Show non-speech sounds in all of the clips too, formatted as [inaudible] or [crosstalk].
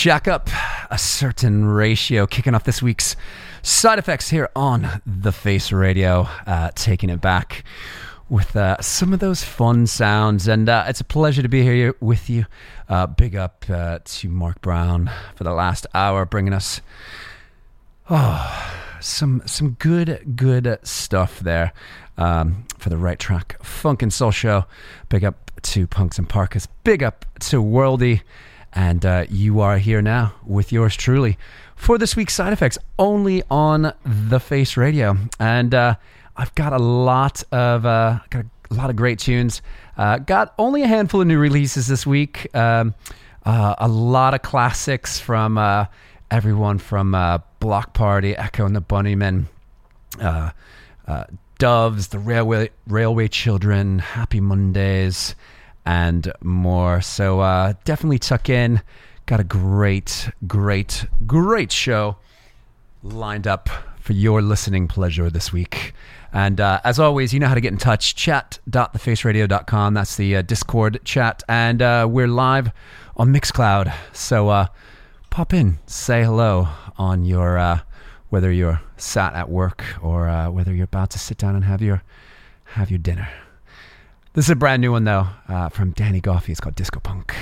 Shack up a certain ratio, kicking off this week's side effects here on the Face Radio, uh, taking it back with uh, some of those fun sounds. And uh, it's a pleasure to be here with you. Uh, big up uh, to Mark Brown for the last hour, bringing us oh, some some good good stuff there um, for the right track funk and soul show. Big up to Punks and Parkas. Big up to Worldy. And uh, you are here now with yours truly for this week's side effects only on the Face Radio. And uh, I've got a lot of uh, got a lot of great tunes. Uh, got only a handful of new releases this week. Um, uh, a lot of classics from uh, everyone from Bloc Party, Echo and the Bunnymen, Doves, the Railway Railway Children, Happy Mondays and more. So uh, definitely tuck in. Got a great, great, great show lined up for your listening pleasure this week. And uh, as always, you know how to get in touch. Chat.thefaceradio.com. That's the uh, Discord chat. And uh, we're live on Mixcloud. So uh, pop in, say hello on your, uh, whether you're sat at work or uh, whether you're about to sit down and have your, have your dinner. This is a brand new one though uh, from Danny Goffey. It's called Disco Punk.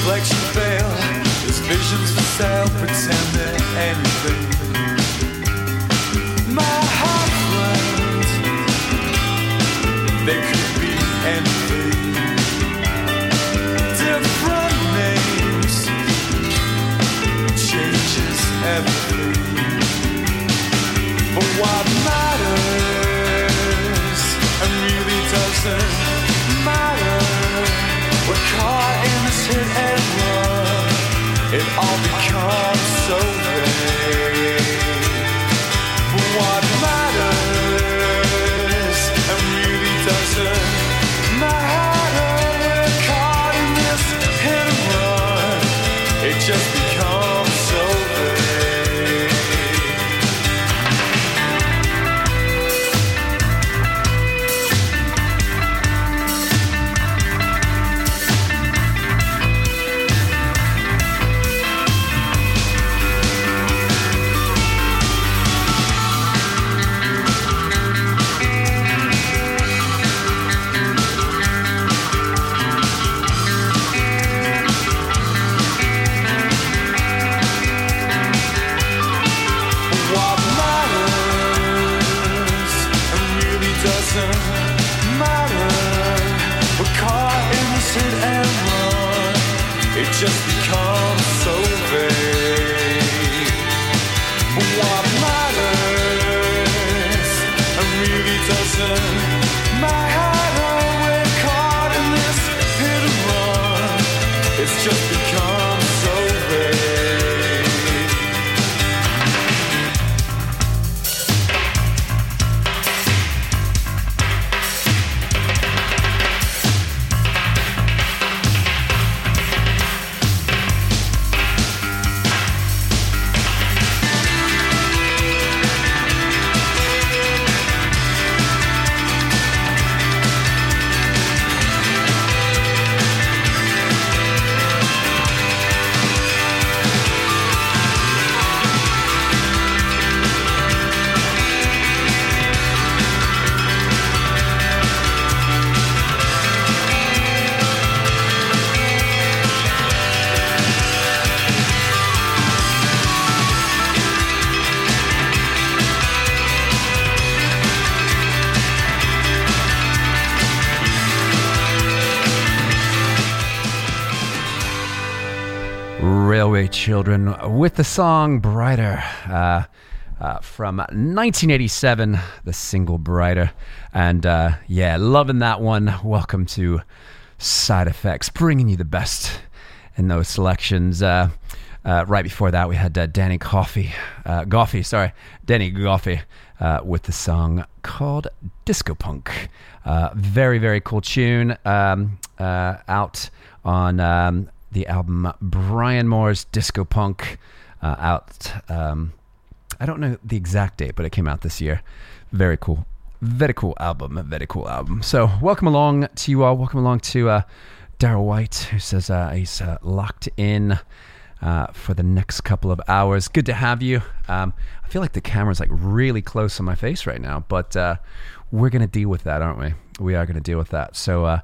Reflection fail, there's visions for sale, pretend they're anything. My heart friend, they could be anything. Different names changes everything. But what Children with the song Brighter uh, uh, from 1987, the single Brighter. And uh, yeah, loving that one. Welcome to Side Effects, bringing you the best in those selections. Uh, uh, right before that, we had uh, Danny Coffey, Goffey, sorry, Danny Goffey with the song called Disco Punk. Very, very cool tune um, out on um, the album Brian Moore's Disco Punk. Uh, out, um, I don't know the exact date, but it came out this year. Very cool. Very cool album. Very cool album. So, welcome along to you all. Welcome along to uh, Daryl White, who says uh, he's uh, locked in uh, for the next couple of hours. Good to have you. Um, I feel like the camera's like really close on my face right now, but uh, we're to deal with that, aren't we? We are to deal with that. So,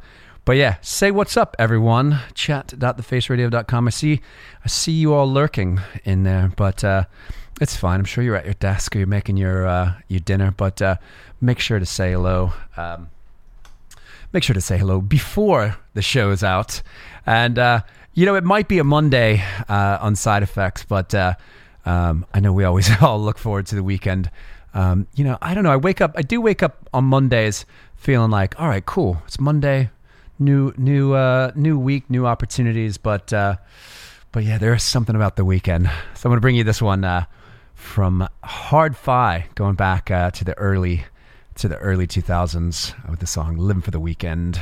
But yeah, say what's up, everyone. Chat.thefaceradio.com. I see, I see you all lurking in there, but uh, it's fine. I'm sure you're at your desk or you're making your uh, your dinner. But uh, make sure to say hello. Um, make sure to say hello before the show is out. And uh, you know, it might be a Monday uh, on side effects, but uh, um, I know we always [laughs] all look forward to the weekend. Um, you know, I don't know. I wake up. I do wake up on Mondays feeling like, all right, cool. It's Monday, new new uh, new week, new opportunities. But uh, but yeah, there is something about the weekend. So I'm to bring you this one uh, from Hard Fi, going back uh, to the early to the early 2000s with the song "Living for the Weekend."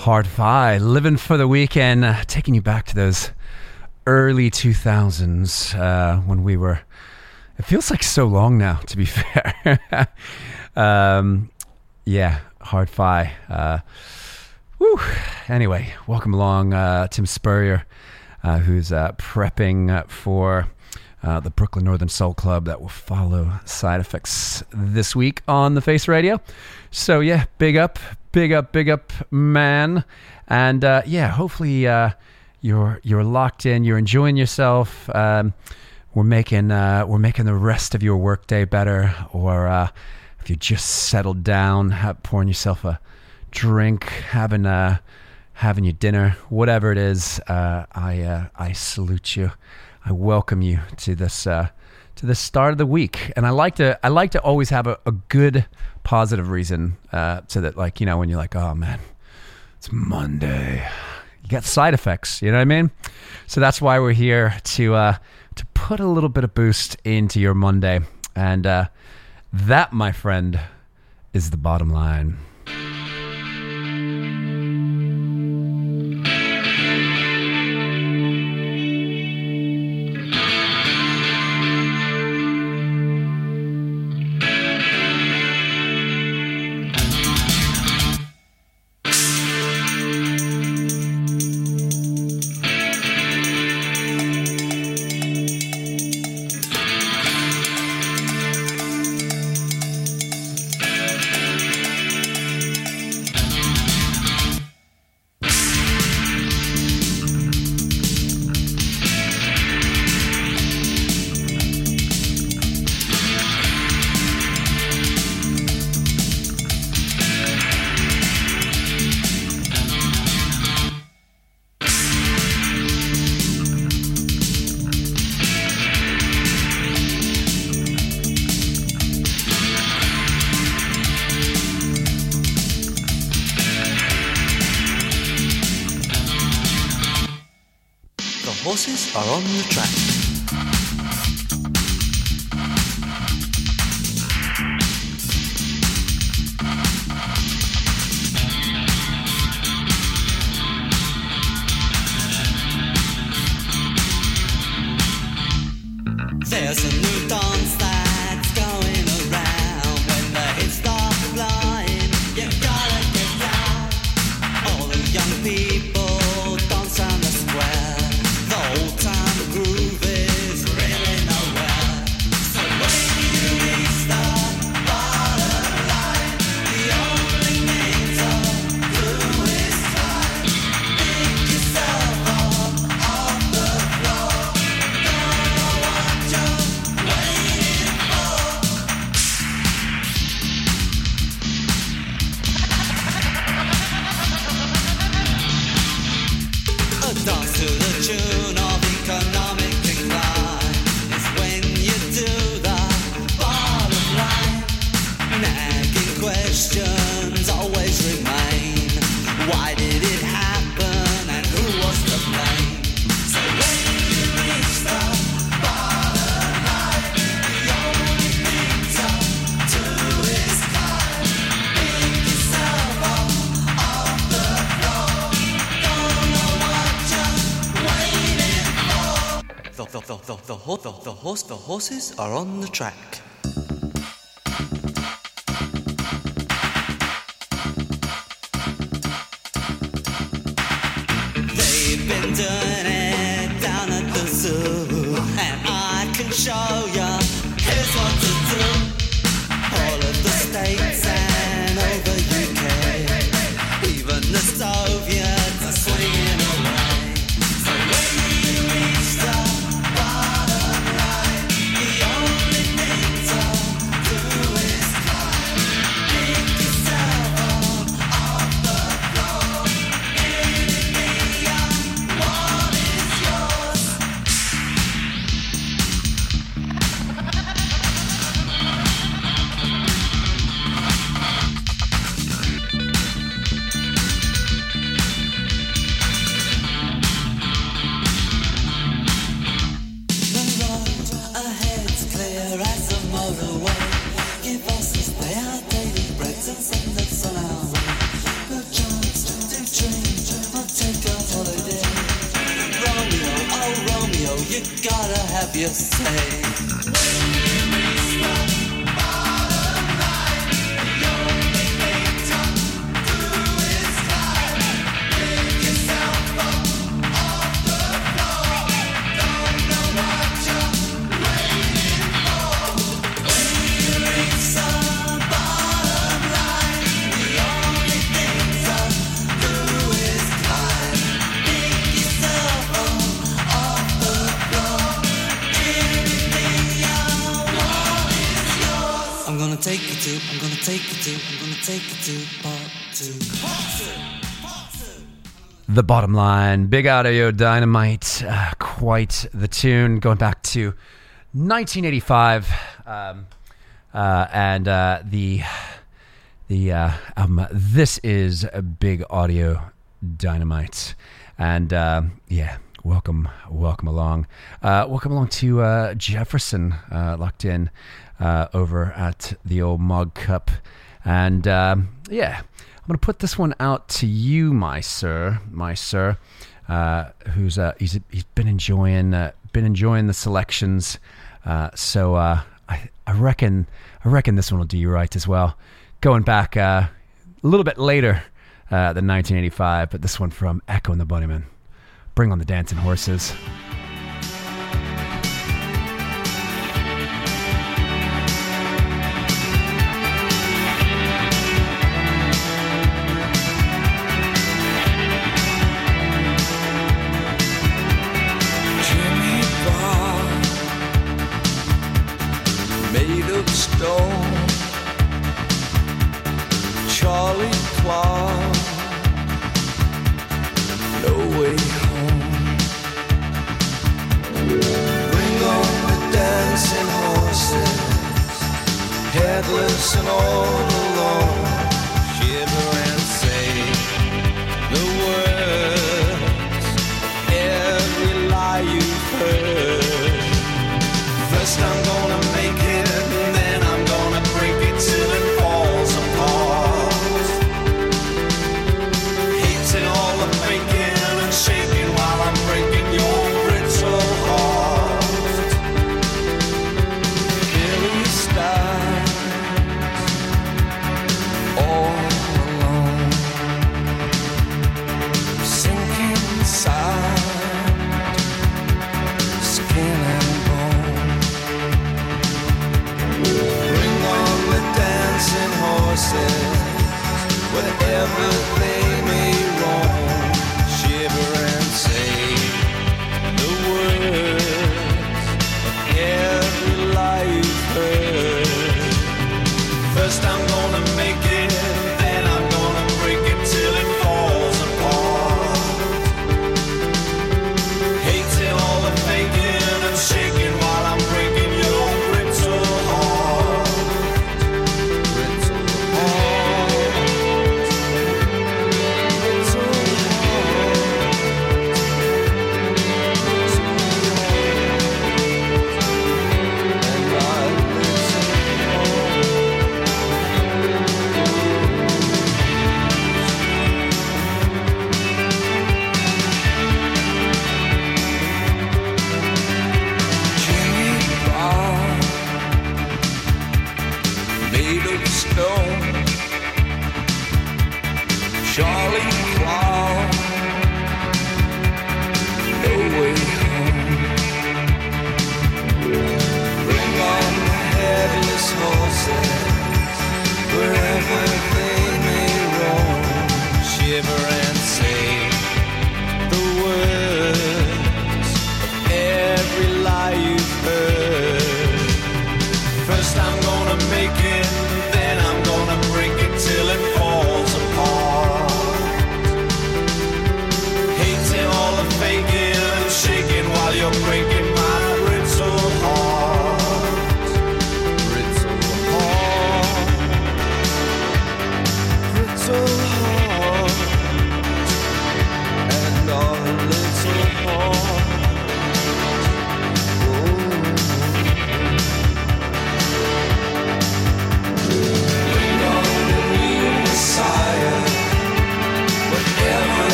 Hard Fi, living for the weekend, uh, taking you back to those early 2000s uh, when we were. It feels like so long now, to be [laughs] fair. um, yeah, Hard Fi. Uh. Anyway, welcome along, uh, Tim Spurrier, uh, who's uh, prepping for uh, the Brooklyn Northern Soul Club that will follow Side Effects this week on the Face Radio. So yeah, big up, big up, big up, man. And uh, yeah, hopefully uh, you're you're locked in, you're enjoying yourself. Um, we're making uh, we're making the rest of your workday better. Or uh, if you just settled down, have, pouring yourself a drink, having a having your dinner, whatever it is, uh, I I salute you. I welcome you to this to the start of the week. And I like to I like to always have a, a good positive reason uh, so that like you know when you're like oh man it's monday. You get side effects you know what i mean? So that's why we're here to uh, to put a little bit of boost into your monday. And uh, that my friend is the bottom line. the, the, the, the, the, horse, the horses are on the track. the bottom line. Big Audio Dynamite, uh, quite the tune. Going back to 1985, um, uh, and uh, the the um, this is Big Audio Dynamite, and uh, yeah, welcome, welcome along, uh, welcome along to Jefferson locked in over at the old Mug Cup, and um, yeah. I'm gonna put this one out to you, my sir, my sir, uh, who's uh, he's he's been enjoying uh, been enjoying the selections, uh, so uh, I I reckon I reckon this one will do you right as well. Going back uh, a little bit later than 1985, but this one from Echo and the Bunnymen. Bring on the dancing horses.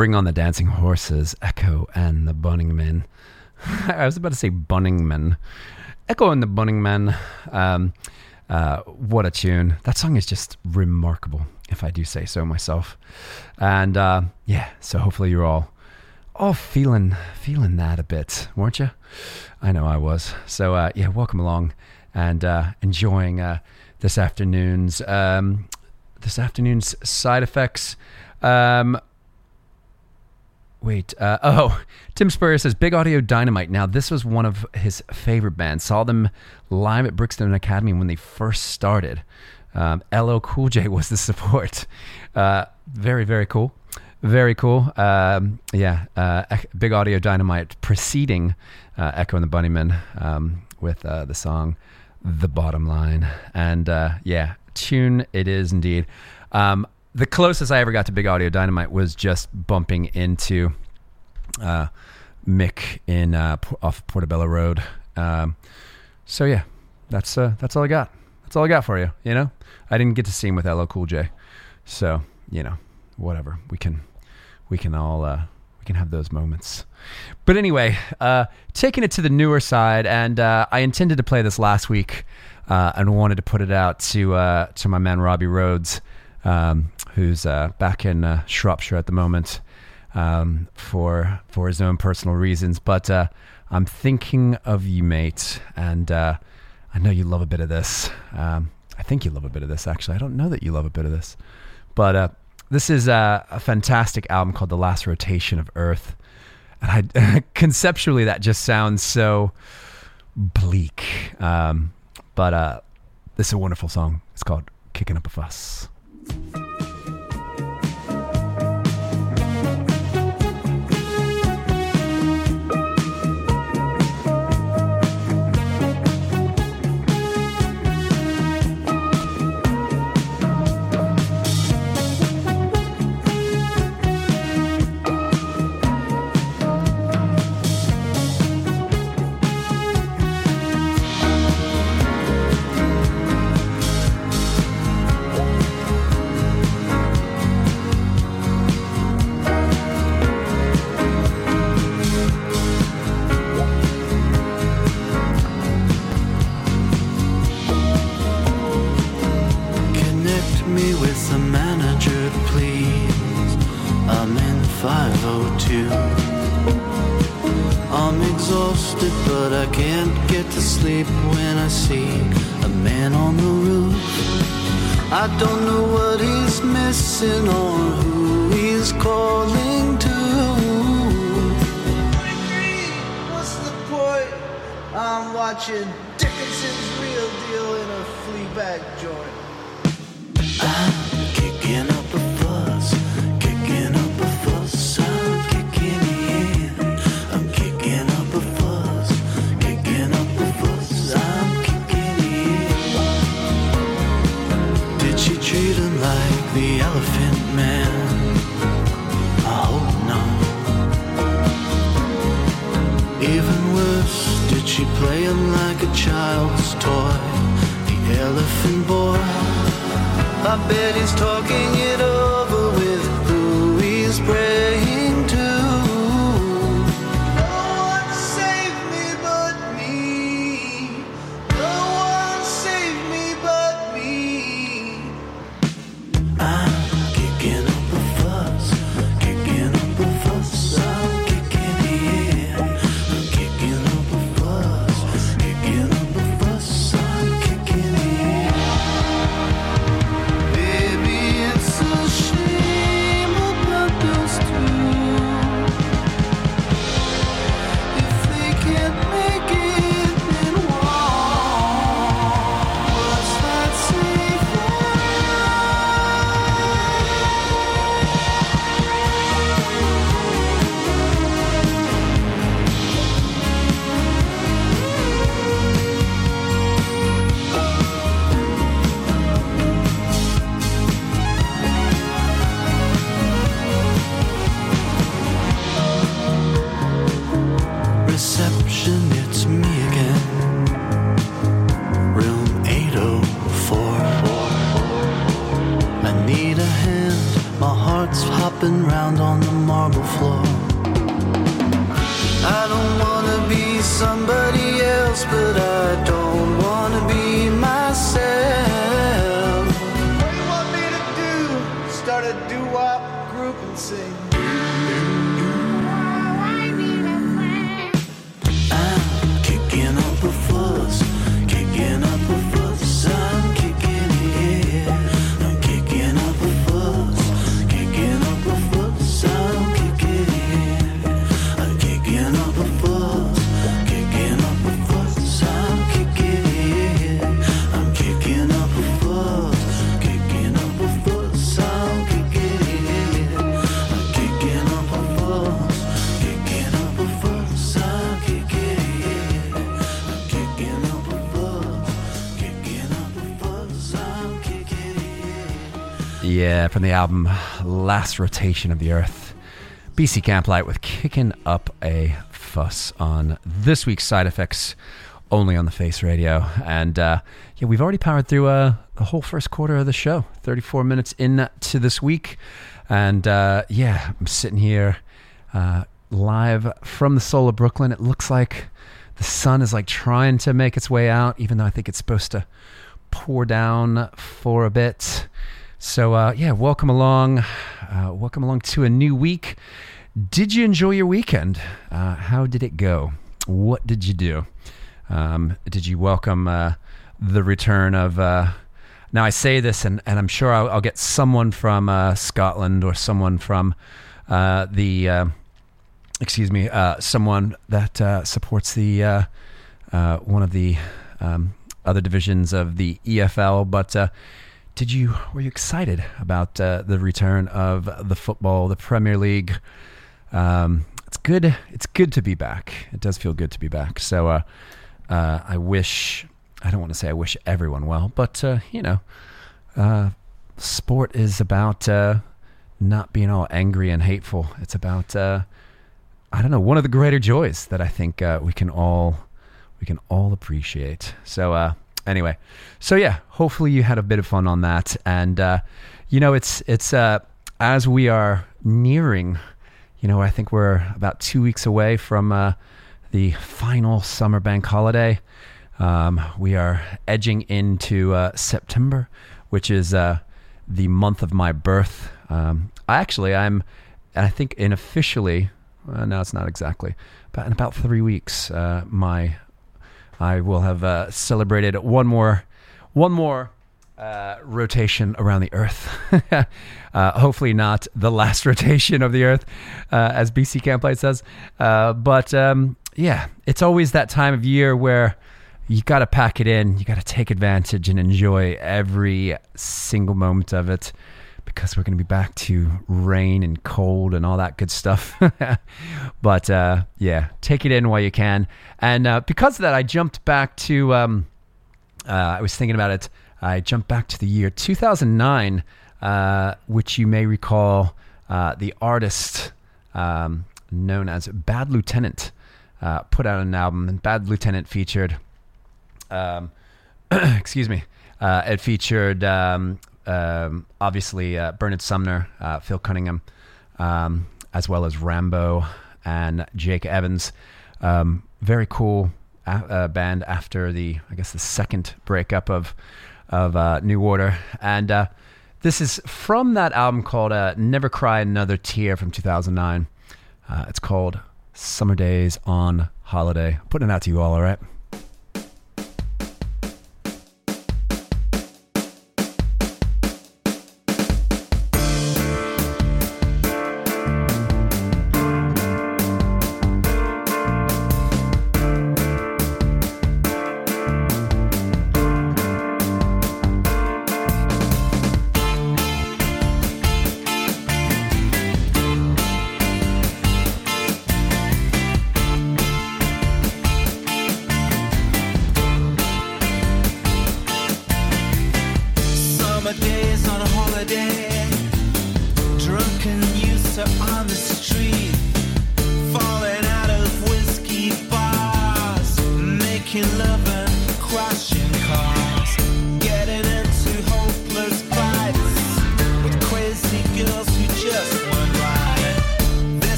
Bring on the dancing horses, Echo and the Bunning Men. [laughs] I was about to say Bunning Men. Echo and the Bunning Men. Um, uh, what a tune. That song is just remarkable, if I do say so myself. And uh, yeah, so hopefully you're all all feeling feeling that a bit, weren't you? I know I was. So uh, yeah, welcome along and uh, enjoying uh, this afternoon's um, this afternoon's side effects. Um, wait, uh, oh, [laughs] Tim Spurrier says Big Audio Dynamite. Now, this was one of his favorite bands. Saw them live at Brixton Academy when they first started. Um, LL Cool J [laughs] was the support. Uh, very, very cool. Very cool. Um, yeah, uh, Big Audio Dynamite preceding uh, Echo and the Bunnymen um, with uh, the song The Bottom Line. And uh, yeah, tune it is indeed. Um, the closest I ever got to Big Audio Dynamite was just bumping into uh, Mick in uh, off Portobello Road. Um, so yeah, that's uh, that's all I got. That's all I got for you. You know, I didn't get to see him with LL Cool J, so you know, whatever. We can we can all uh, we can have those moments. But anyway, uh, taking it to the newer side, and uh, I intended to play this last week, uh, and wanted to put it out to uh, to my man Robbie Rhodes, um, who's uh, back in uh, Shropshire at the moment um, for for his own personal reasons. But uh, I'm thinking of you, mate, and uh, I know you love a bit of this. Um, I think you love a bit of this, actually. I don't know that you love a bit of this, but uh, this is uh, a fantastic album called "The Last Rotation of Earth," and I [laughs] conceptually that just sounds so bleak. Um, but this is a wonderful song. It's called "Kicking Up a Fuss." Thank you. From the album Last Rotation of the Earth. BC Camplight with Kicking Up a Fuss on this week's Side Effects, only on the Face Radio. And uh, yeah, we've already powered through uh, the whole first quarter of the show, 34 minutes into this week. And uh, yeah, I'm sitting here uh, live from the soul of Brooklyn. It looks like the sun is like trying to make its way out, even though I think it's supposed to pour down for a bit. So uh, yeah, welcome along, uh, welcome along to a new week. Did you enjoy your weekend? Uh, how did it go? What did you do? Um, did you welcome uh, the return of? Uh, now I say this, and, and I'm sure I'll, I'll get someone from uh, Scotland or someone from the, excuse me, uh, someone that uh, supports the uh, one of the um, other divisions of the EFL. But did you were you excited about uh, the return of the football, the Premier League? Um, it's good. It's good to be back. It does feel good to be back. So uh, uh, I wish. I don't want to say I wish everyone well, but uh, you know, uh, sport is about uh, not being all angry and hateful. It's about I don't know one of the greater joys that I think we can all we can all appreciate. So anyway, so yeah, hopefully you had a bit of fun on that, and uh, you know it's it's uh, as we are nearing, you know, I think we're about two weeks away from uh, the final summer bank holiday. Um, we are edging into uh, September, which is uh, the month of my birth. Um, I actually, I'm, I think, in officially, uh, no, it's not exactly, but in about three weeks, my, I will have uh, celebrated one more, one more uh, rotation around the Earth. [laughs] uh, hopefully, not the last [laughs] rotation of the Earth, uh, as BC Camplight says. Uh, but um, yeah, it's always that time of year where you got to pack it in. You got to take advantage and enjoy every single moment of it because we're going to be back to rain and cold and all that good stuff. [laughs] but uh, yeah, take it in while you can. And uh, because of that, I jumped back to. Um, uh, I was thinking about it. I jumped back to the year 2009, uh, which you may recall uh, the artist um, known as Bad Lieutenant uh, put out an album, and Bad Lieutenant featured, um, [clears throat] excuse me, uh, it featured um, um, obviously uh, Bernard Sumner, uh, Phil Cunningham, um, as well as Rambo and Jake Evans. Um, very cool a- uh, band after the, I guess, the second breakup of of uh, New Order, and uh, this is from that album called "Never Cry Another Tear" from 2009. Uh, it's called "Summer Days on Holiday." I'm putting it out to you all, all right?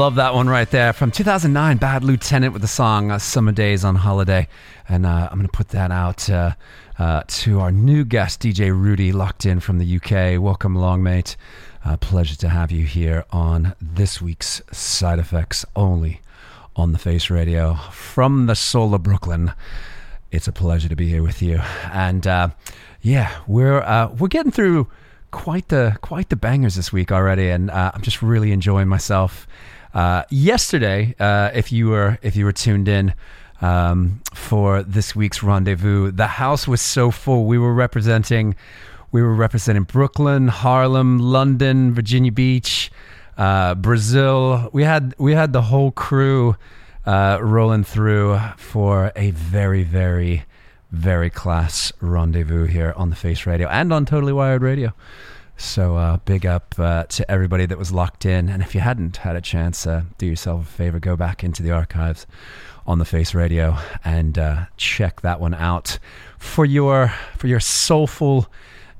Love that one right there from 2009, Bad Lieutenant with the song uh, Summer Days on Holiday. And uh, I'm going to put that out uh, uh, to our new guest, DJ Rudy, locked in from the UK. Welcome along, mate. Uh, pleasure to have you here on this week's Side Effects only on the Face Radio from the soul of Brooklyn. It's a pleasure to be here with you. And uh, yeah, we're we're getting through quite the quite the bangers this week already, and uh, I'm just really enjoying myself. Uh, yesterday, uh, if you were if you were tuned in um, for this week's rendezvous, the house was so full. We were representing we were representing Brooklyn, Harlem, London, Virginia Beach, uh, Brazil. We had we had the whole crew uh, rolling through for a very very very class rendezvous here on the Face Radio and on Totally Wired Radio. So uh, big up uh, to everybody that was locked in. And if you hadn't had a chance, uh, do yourself a favor, go back into the archives on the Face Radio and uh, check that one out for your for your soulful,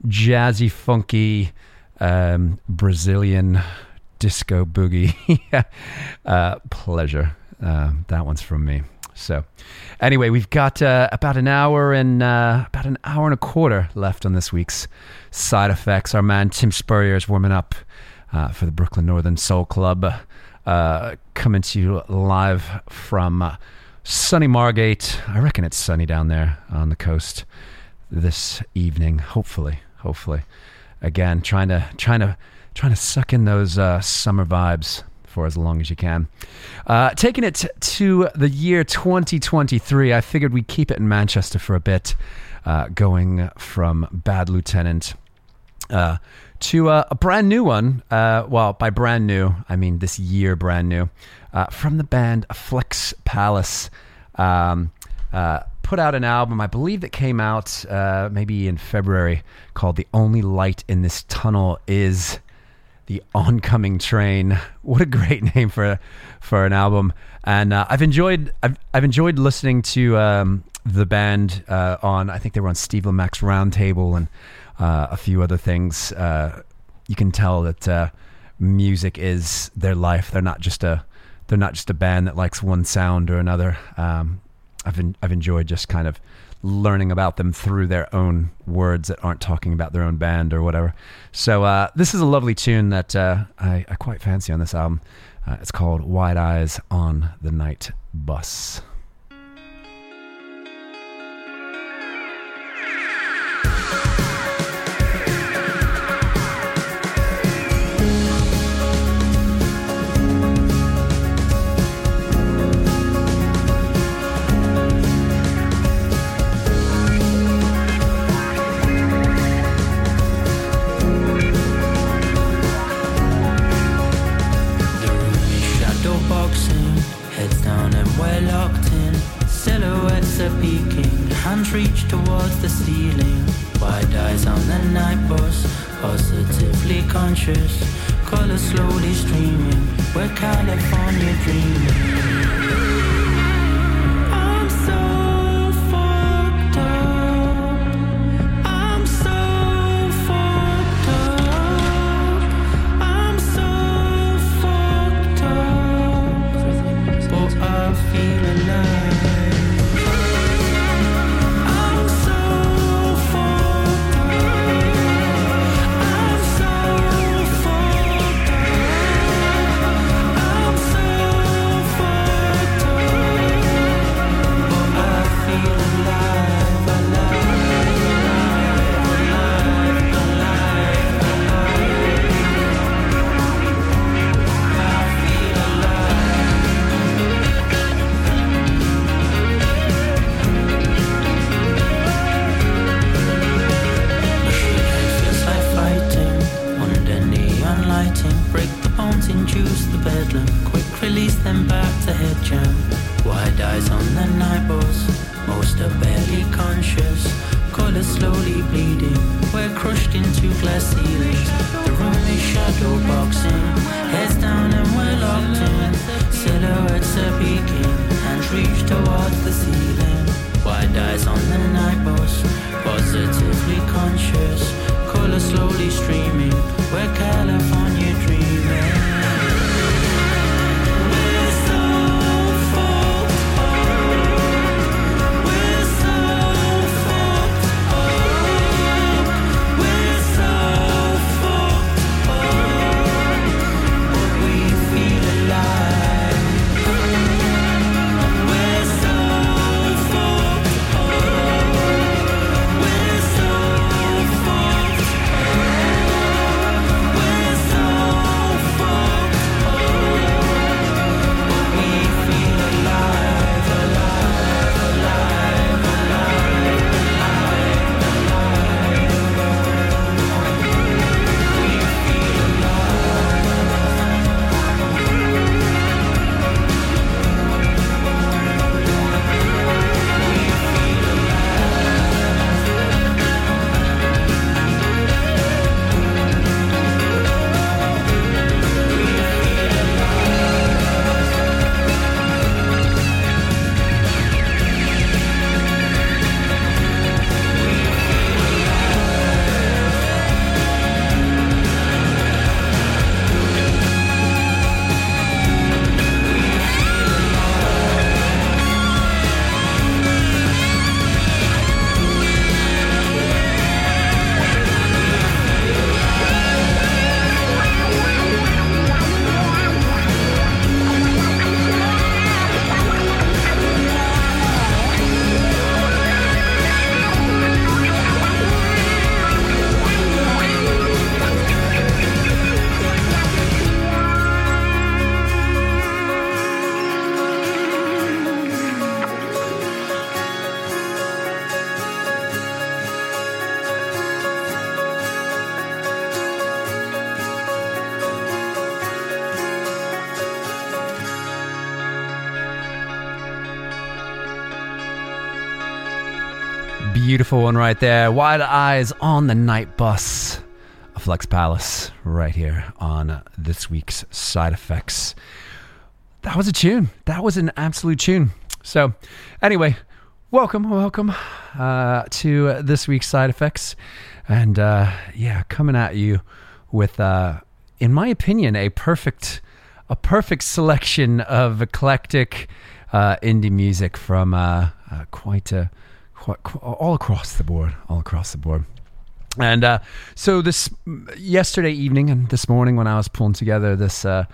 jazzy, funky um, Brazilian disco boogie [laughs] uh, pleasure. Uh, that one's from me. So, anyway, we've got uh, about an hour and uh, about an hour and a quarter left on this week's side effects. Our man Tim Spurrier is warming up uh, for the Brooklyn Northern Soul Club, uh, coming to you live from uh, sunny Margate. I reckon it's sunny down there on the coast this evening. Hopefully, hopefully. Again, trying to trying to trying to suck in those uh, summer vibes for as long as you can. Uh, taking it to the year 2023, I figured we'd keep it in Manchester for a bit, uh, going from Bad Lieutenant uh, to uh, a brand new one. Uh, well, by brand new, I mean this year brand new. Uh, from the band Flex Palace. Um, uh, put out an album, I believe that came out uh, maybe in February called The Only Light in This Tunnel Is the oncoming train. What a great [laughs] name for for an album! And uh, I've enjoyed I've I've enjoyed listening to um, the band uh, on. I think they were on Steve Lamacq's Roundtable and uh, a few other things. Uh, you can tell that uh, music is their life. They're not just a they're not just a band that likes one sound or another. Um, I've I've enjoyed just kind of learning about them through their own words that aren't talking about their own band or whatever. So uh, this is a lovely tune that uh, I, I quite fancy on this album. Uh, it's called Wide Eyes on the Night Bus. Ceiling. Wide eyes on the night bus, positively conscious. Colors slowly streaming, we're California dreaming. Beautiful one right there. Wide eyes on the night bus of Flex Palace, right here on this week's side effects. That was a tune. That was an absolute tune. So, anyway, welcome, welcome uh, to this week's side effects, and uh, yeah, coming at you with, uh, in my opinion, a perfect, a perfect selection of eclectic uh, indie music from uh, uh, quite a, all across the board, all across the board. And uh, so this yesterday evening and this morning when I was pulling together this uh,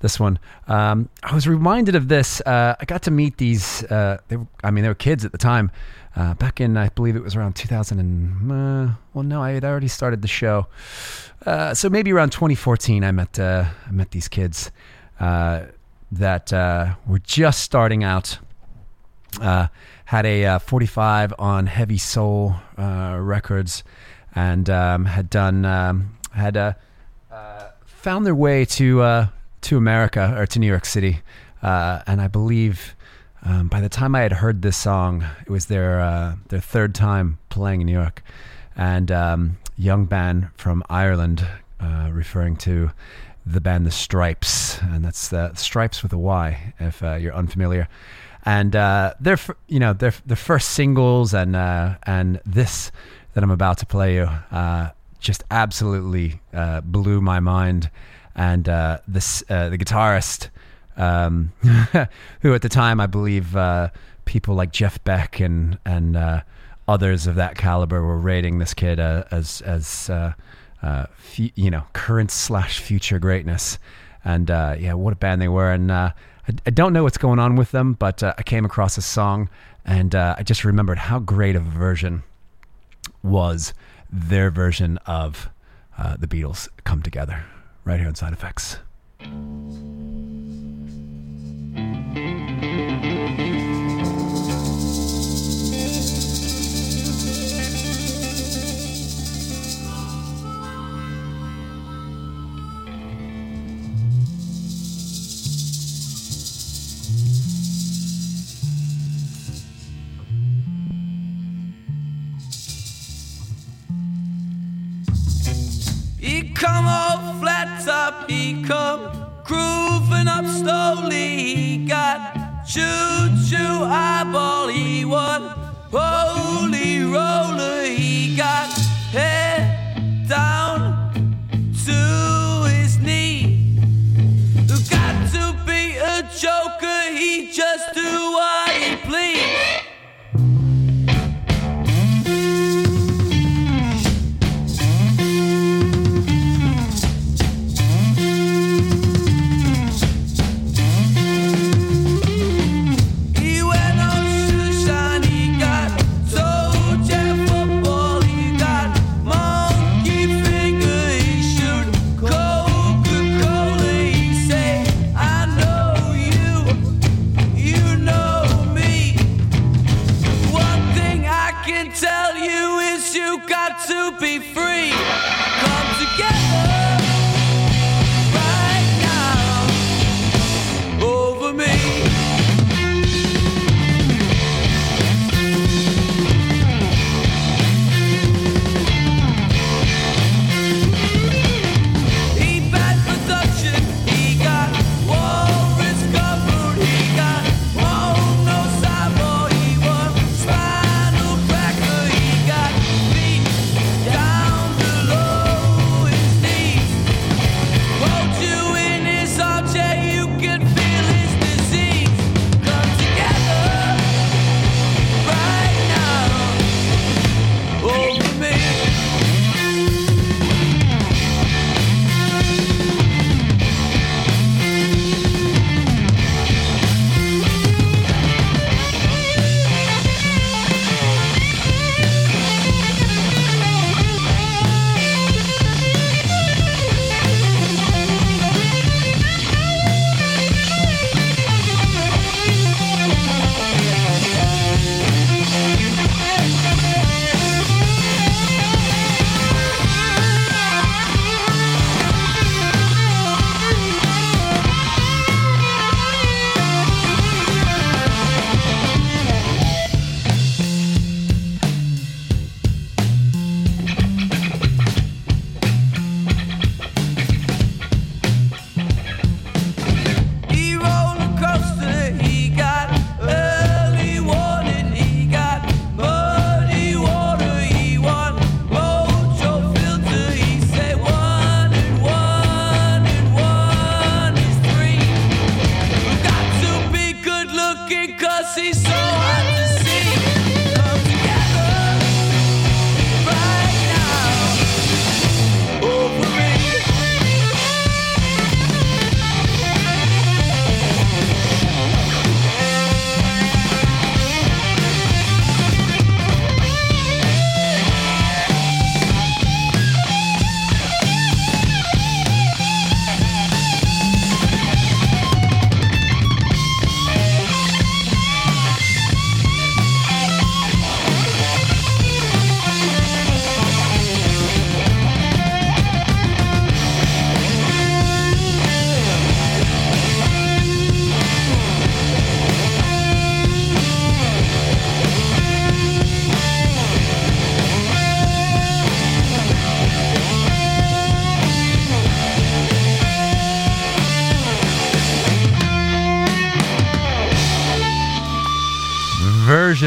this one, um, I was reminded of this. Uh, I got to meet these. Uh, they were, I mean, they were kids at the time. Uh, back in, I believe it was around 2000 and uh, well, no, I had already started the show. So maybe around 2014, I met I met these kids that were just starting out. Had a uh, 45 on Heavy Soul uh, Records, and um, had done um, had uh, uh, found their way to uh, to America or to New York City, uh, and I believe. Um, by the time I had heard this song, it was their their third time playing in New York, and um, young band from Ireland, referring to the band The Strypes, and that's the Strypes with a Y, if you're unfamiliar. And uh, their, you know, their their first singles and uh, and this that I'm about to play you uh, just absolutely uh, blew my mind. And uh, this uh, the guitarist, um, [laughs] who at the time I believe uh, people like Jeff Beck and and uh, others of that caliber were rating this kid as as you know current slash future greatness. And uh, yeah, what a band they were. And uh, I, I don't know what's going on with them, but uh, I came across a song and uh, I just remembered how great of a version was their version of uh, the Beatles come together right here on Side Effects. Come off flat top, he come grooving up slowly. He got choo choo eyeball, he won holy roller. He got head down to his knee. Got to be a joker, he just do what he please.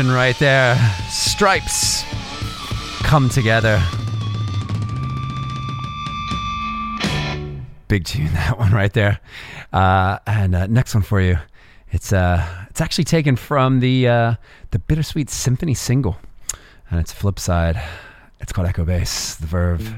Right there. Strypes come together. Big tune that one right there. Uh, and uh, next one for you. It's uh, it's actually taken from the uh, the Bittersweet Symphony single, and it's flip side. It's called Echo Bass, the Verve.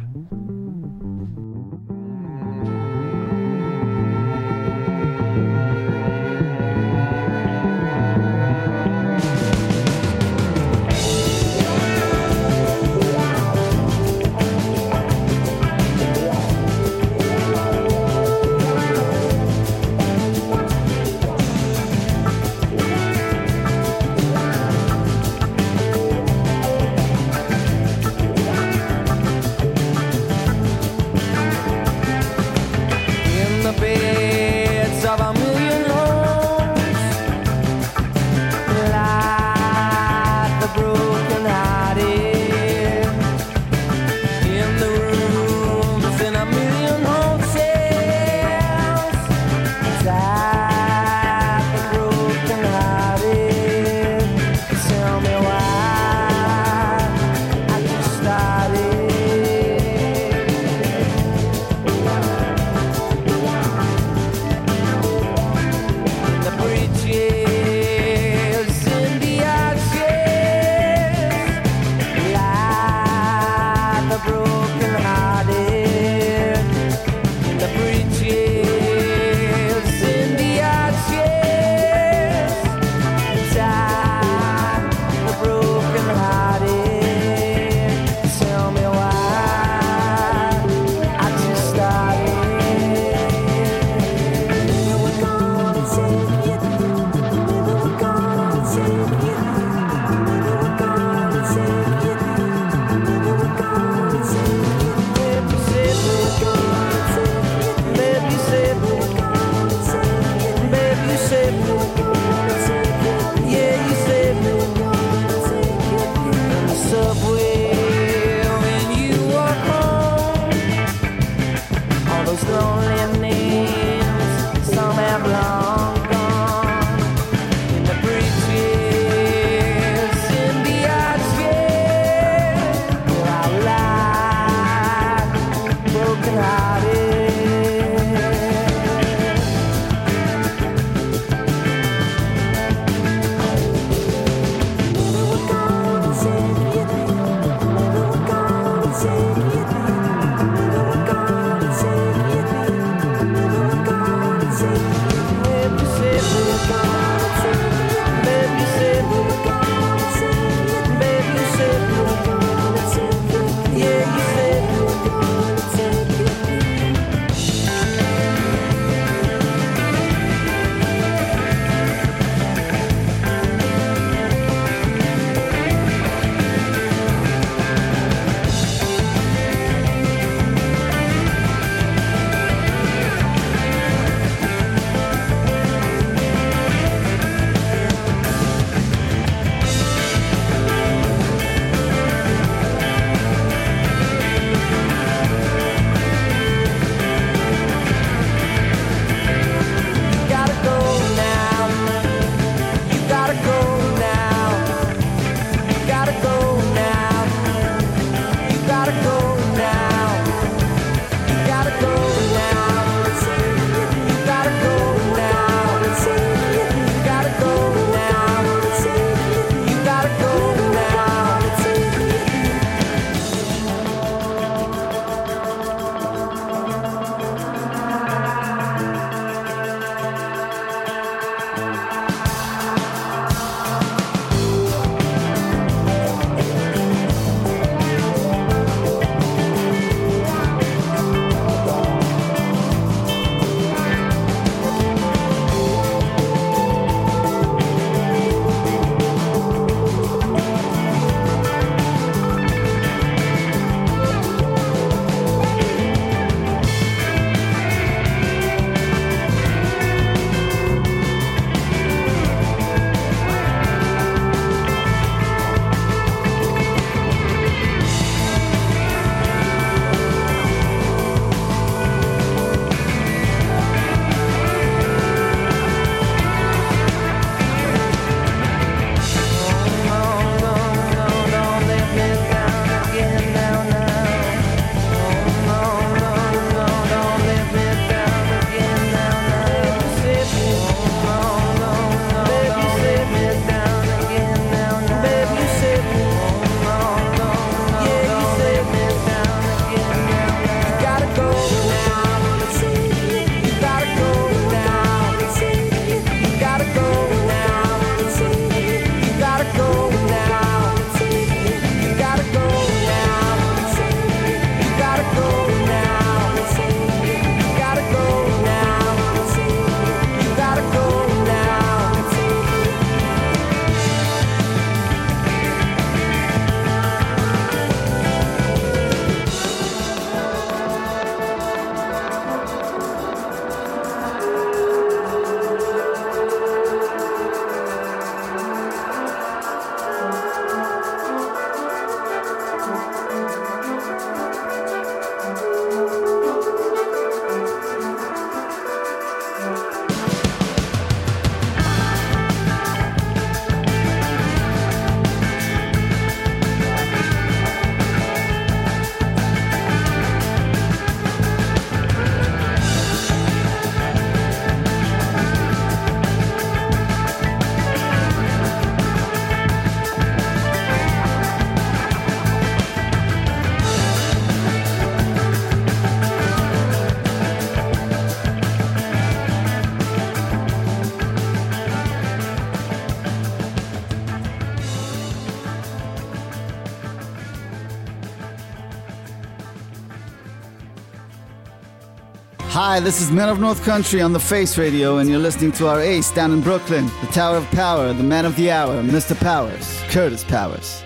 Hi, this is Men of North Country on the Face Radio, and you're listening to our ace down in Brooklyn, the Tower of Power, the man of the hour, Mr. Powers, Kurtis Powers.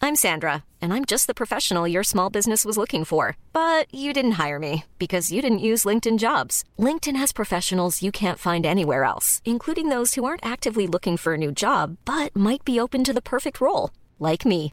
I'm Sandra, and I'm just the professional your small business was looking for. But you didn't hire me because you didn't use LinkedIn jobs. LinkedIn has professionals you can't find anywhere else, including those who aren't actively looking for a new job but might be open to the perfect role, like me.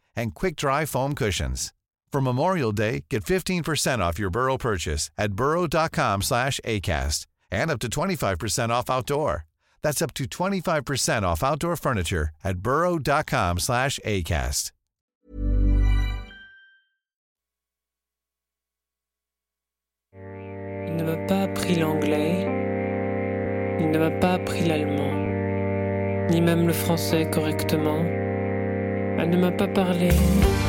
and quick-dry foam cushions. For Memorial Day, get 15% off your Burrow purchase at burrow.com/acast and up to 25% off outdoor. That's up to 25% off outdoor furniture at burrow.com/acast. Il ne m'a pas appris l'anglais, il ne m'a pas appris l'allemand, ni même le français correctement. Elle ne m'a pas parlé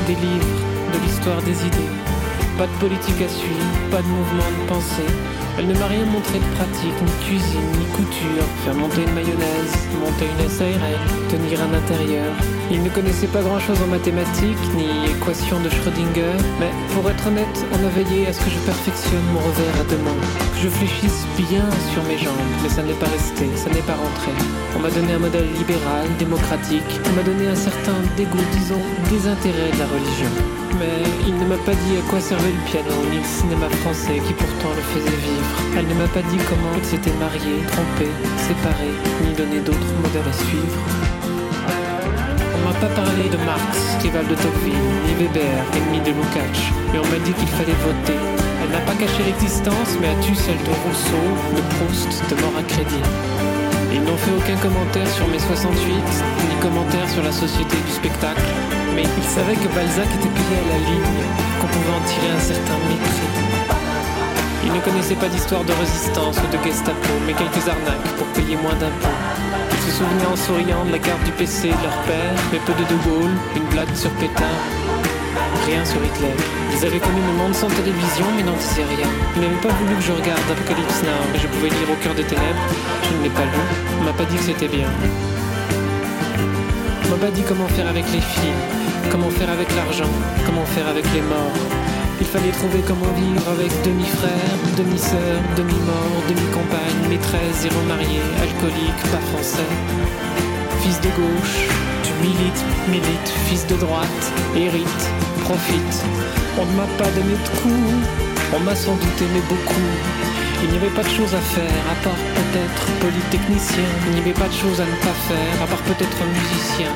des livres, de l'histoire des idées, pas de politique à suivre, pas de mouvement de pensée. Elle ne m'a rien montré de pratique, ni cuisine, ni couture, faire monter une mayonnaise, monter une SARL, tenir un intérieur. Il ne connaissait pas grand chose en mathématiques, ni équations de Schrödinger, mais pour être honnête, on a veillé à ce que je perfectionne mon revers à deux mains, que je fléchisse bien sur mes jambes, mais ça n'est pas resté, ça n'est pas rentré. On m'a donné un modèle libéral, démocratique, on m'a donné un certain dégoût, disons, désintérêt de la religion. Mais il ne m'a pas dit à quoi servait le piano, ni le cinéma français qui pourtant le faisait vivre. Elle ne m'a pas dit comment il s'était marié, trompé, séparé, ni donné d'autres modèles à suivre. Pas parlé de Marx, rival de Tocqueville, ni Weber, ennemi de Lukács, mais on m'a dit qu'il fallait voter. Elle n'a pas caché l'existence, mais a tu celle de Rousseau, de Proust, de mort à crédit? Ils n'ont fait aucun commentaire sur mes 68, ni commentaire sur la société du spectacle, mais ils savaient que Balzac était payé à la ligne, qu'on pouvait en tirer un certain mépris. Ils ne connaissaient pas d'histoire de résistance ou de Gestapo, mais quelques arnaques pour payer moins d'impôts. Se souvenaient en souriant de la carte du PC de leur père, mais peu de De Gaulle, une blague sur Pétain, rien sur Hitler. Ils avaient connu le monde sans télévision, mais n'en disaient rien. Ils n'avaient pas voulu que je regarde Apocalypse Now, mais je pouvais lire Au cœur des ténèbres. Je ne l'ai pas lu. On m'a pas dit que c'était bien. On m'a pas dit comment faire avec les filles, comment faire avec l'argent, comment faire avec les morts. Il fallait trouver comment vivre avec demi-frère, demi-sœur, demi-mort, demi-compagne, maîtresse, zéro marié, alcoolique, pas français. Fils de gauche, tu milites, milite, fils de droite, hérite, profite. On ne m'a pas donné de coups, on m'a sans doute aimé beaucoup. Il n'y avait pas de choses à faire, à part peut-être polytechnicien. Il n'y avait pas de choses à ne pas faire, à part peut-être musicien.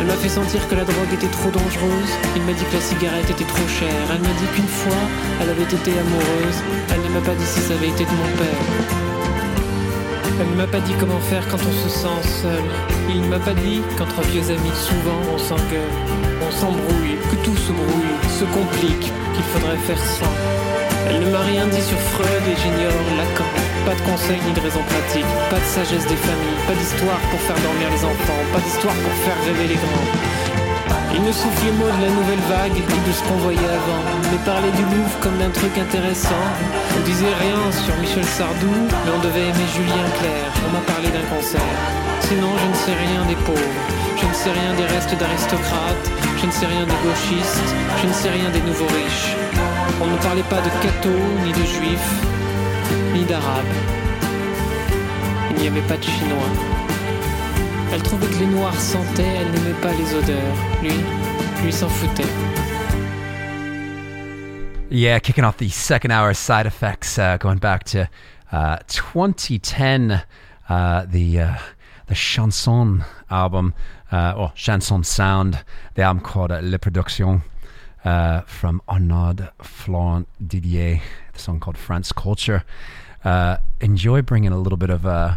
Elle m'a fait sentir que la drogue était trop dangereuse. Il m'a dit que la cigarette était trop chère. Elle m'a dit qu'une fois, elle avait été amoureuse. Elle ne m'a pas dit si ça avait été de mon père. Elle ne m'a pas dit comment faire quand on se sent seul. Il ne m'a pas dit qu'entre vieux amis, souvent on s'engueule, on s'embrouille, que tout se brouille, se complique, qu'il faudrait faire sans. Elle ne m'a rien dit sur Freud et j'ignore Lacan. Pas de conseils ni de raisons pratiques, pas de sagesse des familles, pas d'histoire pour faire dormir les enfants, pas d'histoire pour faire rêver les grands. Il ne soufflait mot de la nouvelle vague et de ce qu'on voyait avant, mais parlait du Louvre comme d'un truc intéressant. On disait rien sur Michel Sardou, mais on devait aimer Julien Clerc. On m'a parlé d'un concert. Sinon, je ne sais rien des pauvres, je ne sais rien des restes d'aristocrates, je ne sais rien des gauchistes, je ne sais rien des nouveaux riches. On ne parlait pas de cathos, ni de juifs, d'arabes. Il n'y avait pas de chinois. Elle trouvait que les noirs sentaient, elle n'aimait pas les odeurs. Lui, lui s'en foutait. Yeah, kicking off the second hour side effects, uh, going back to uh, 2010, uh, the uh, the chanson album, or chanson sound, the album called Le Production from Arnaud Florent Didier, the song called France Culture. Uh, enjoy bringing a little bit of uh,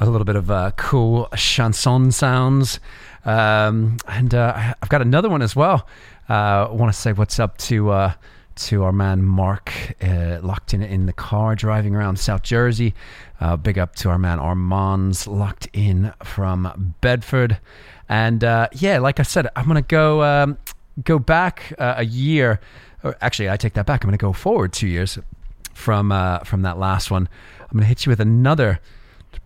a little bit of uh, cool chanson sounds. Um, and uh, I've got another one as well. Uh, I want to say what's up to to our man Mark, uh, locked in in the car driving around South Jersey. Uh, big up to our man Armand's locked in from Bedford. And uh, yeah, like I said, I'm gonna go um, go back a year. Actually, I take that back. I'm gonna go forward two years from uh, from that last one. I'm gonna hit you with another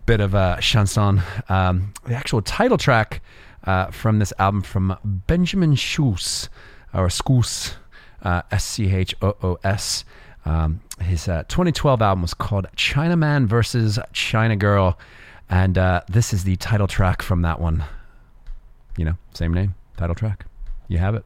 bit of a chanson. Um, the actual title track uh, from this album from Benjamin Schoos or Schoos, uh, S C H O O S. Um, his uh, 2012 album was called Chinaman versus China Girl, and uh, this is the title track from that one. You know, same name, title track. You have it.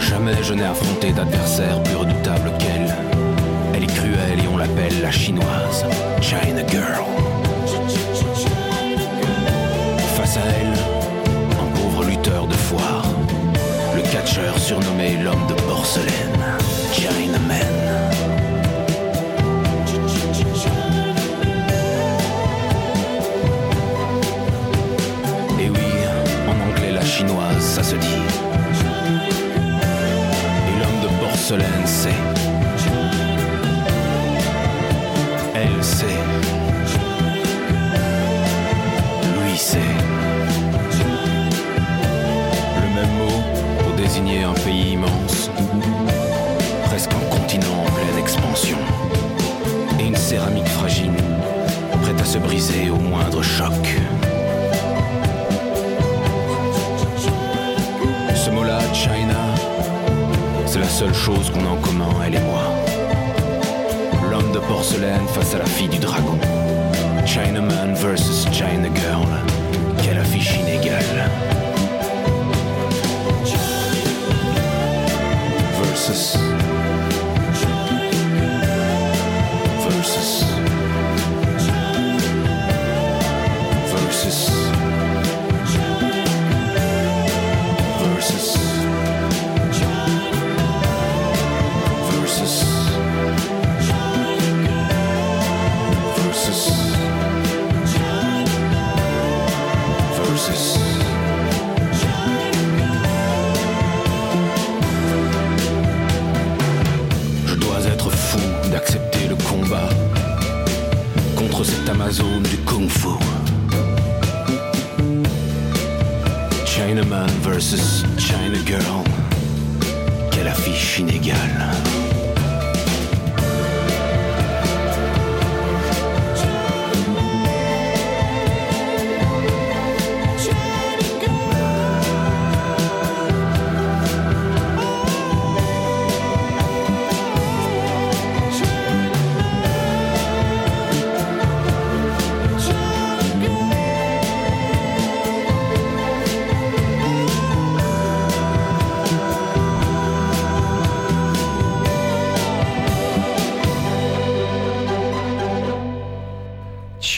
Jamais je n'ai affronté d'adversaire plus redoutable qu'elle. Elle est cruelle et on l'appelle la chinoise, China Girl. Face à elle, un pauvre lutteur de foire, le catcheur surnommé l'homme de porcelaine, Chinaman. Et se dit. Et l'homme de porcelaine sait. Elle sait. Lui sait. Le même mot pour désigner un pays immense. Presque un continent en pleine expansion. Et une céramique fragile, prête à se briser au moindre choc. Seule chose qu'on a en commun, elle et moi. L'homme de porcelaine face à la fille du dragon. Chinaman versus China Girl. Quelle affiche inégale. Versus.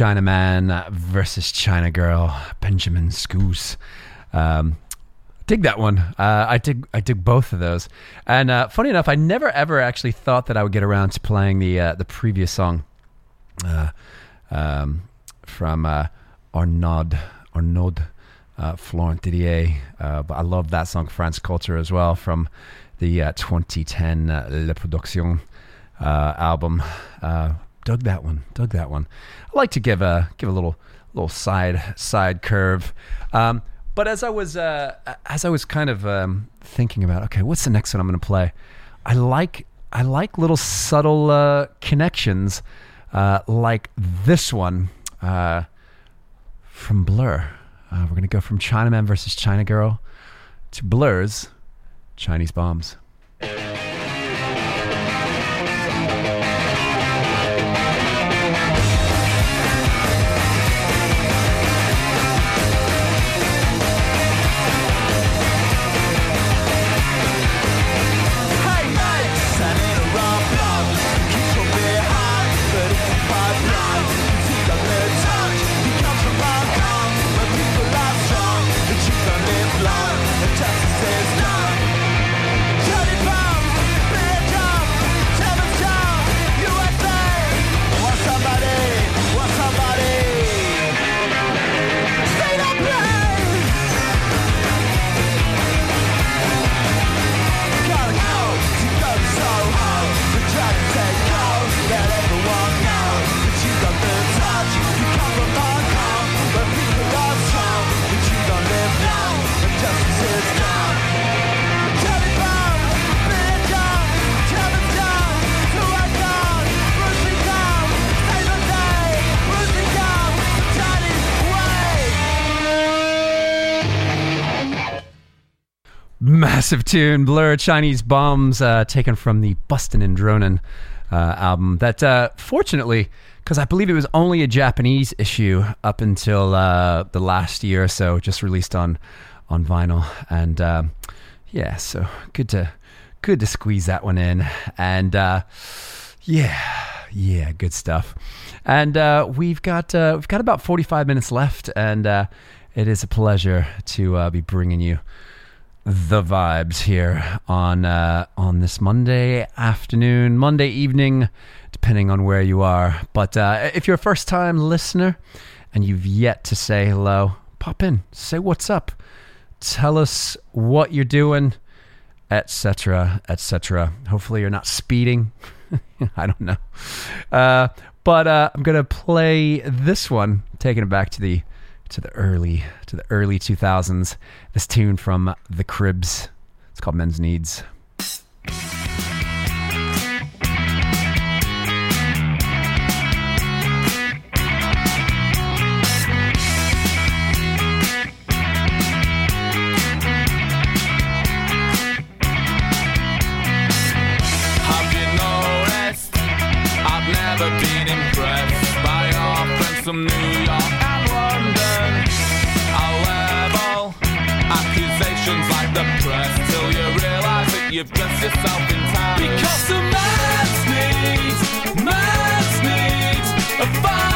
Chinaman versus China Girl, Benjamin Schoos. Um, dig that one. Uh, I dig. I dig both of those. And uh, funny enough, I never ever actually thought that I would get around to playing the uh, the previous song uh, um, from uh, Arnaud Arnaud uh, Fleurent Didier. But I love that song, France Culture, as well from the uh, 2010 uh, La Reproduction album. Dug that one. Dug that one. I like to give a give a little little side side curve. Um, but as I was uh, as I was kind of um, thinking about, okay, what's the next one I'm going to play? I like I like little subtle uh, connections, uh, like this one uh, from Blur. Uh, we're going to go from Chinaman versus China Girl to Blur's Chinese Bombs. Massive tune, Blur Chinese Bombs, uh, taken from the Bustin' and Dronin' uh, album. That, uh, fortunately, because I believe it was only a Japanese issue up until uh, the last year or so, just released on on vinyl. And um, yeah, so good to good to squeeze that one in. And uh, yeah, yeah, good stuff. And uh, we've got we've got about forty five minutes left, and it is a pleasure to be bringing you the vibes here on uh, on this Monday afternoon, Monday evening, depending on where you are. But uh, if you're a first time listener and you've yet to say hello, pop in, say what's up, tell us what you're doing, etc., etc. Hopefully, you're not speeding. [laughs] I don't know. Uh, but uh, I'm gonna play this one, taking it back to the to the early to the early 2000s. This tune from the Cribs. It's called Men's Needs. Have you you've dressed yourself in time. Because the man's needs, man's needs,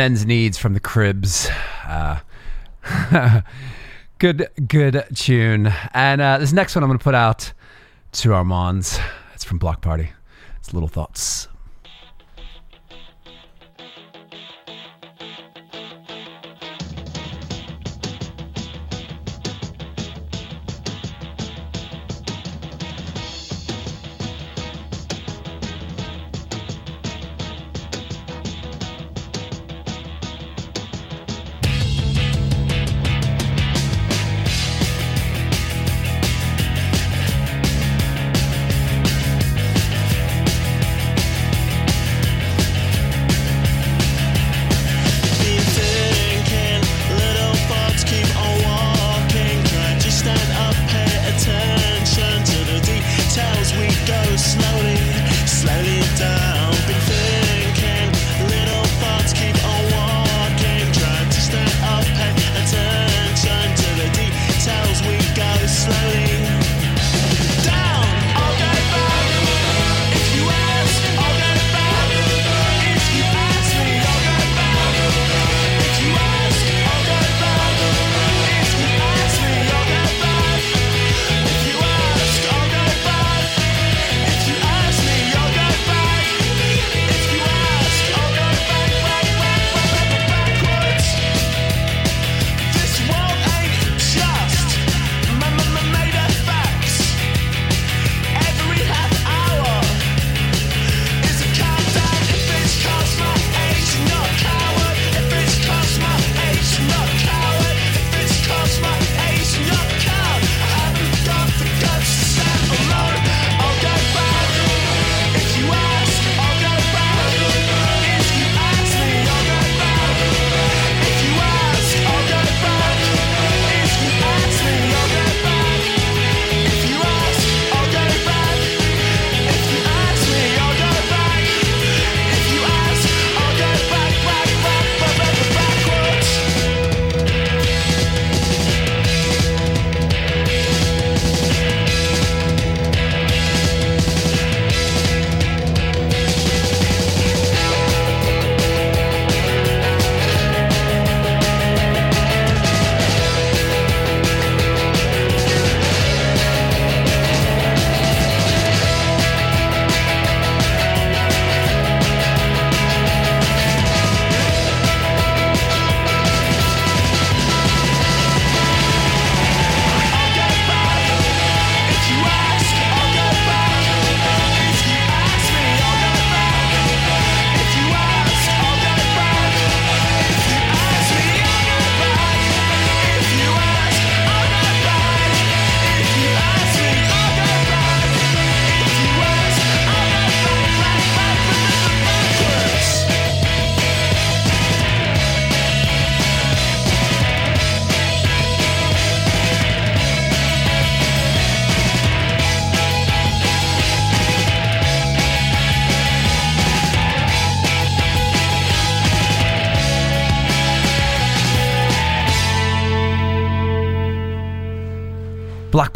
Men's Needs from the Cribs. Uh, [laughs] good, good tune. And uh, this next one I'm going to put out to Armands. It's from Bloc Party. It's Little Thoughts.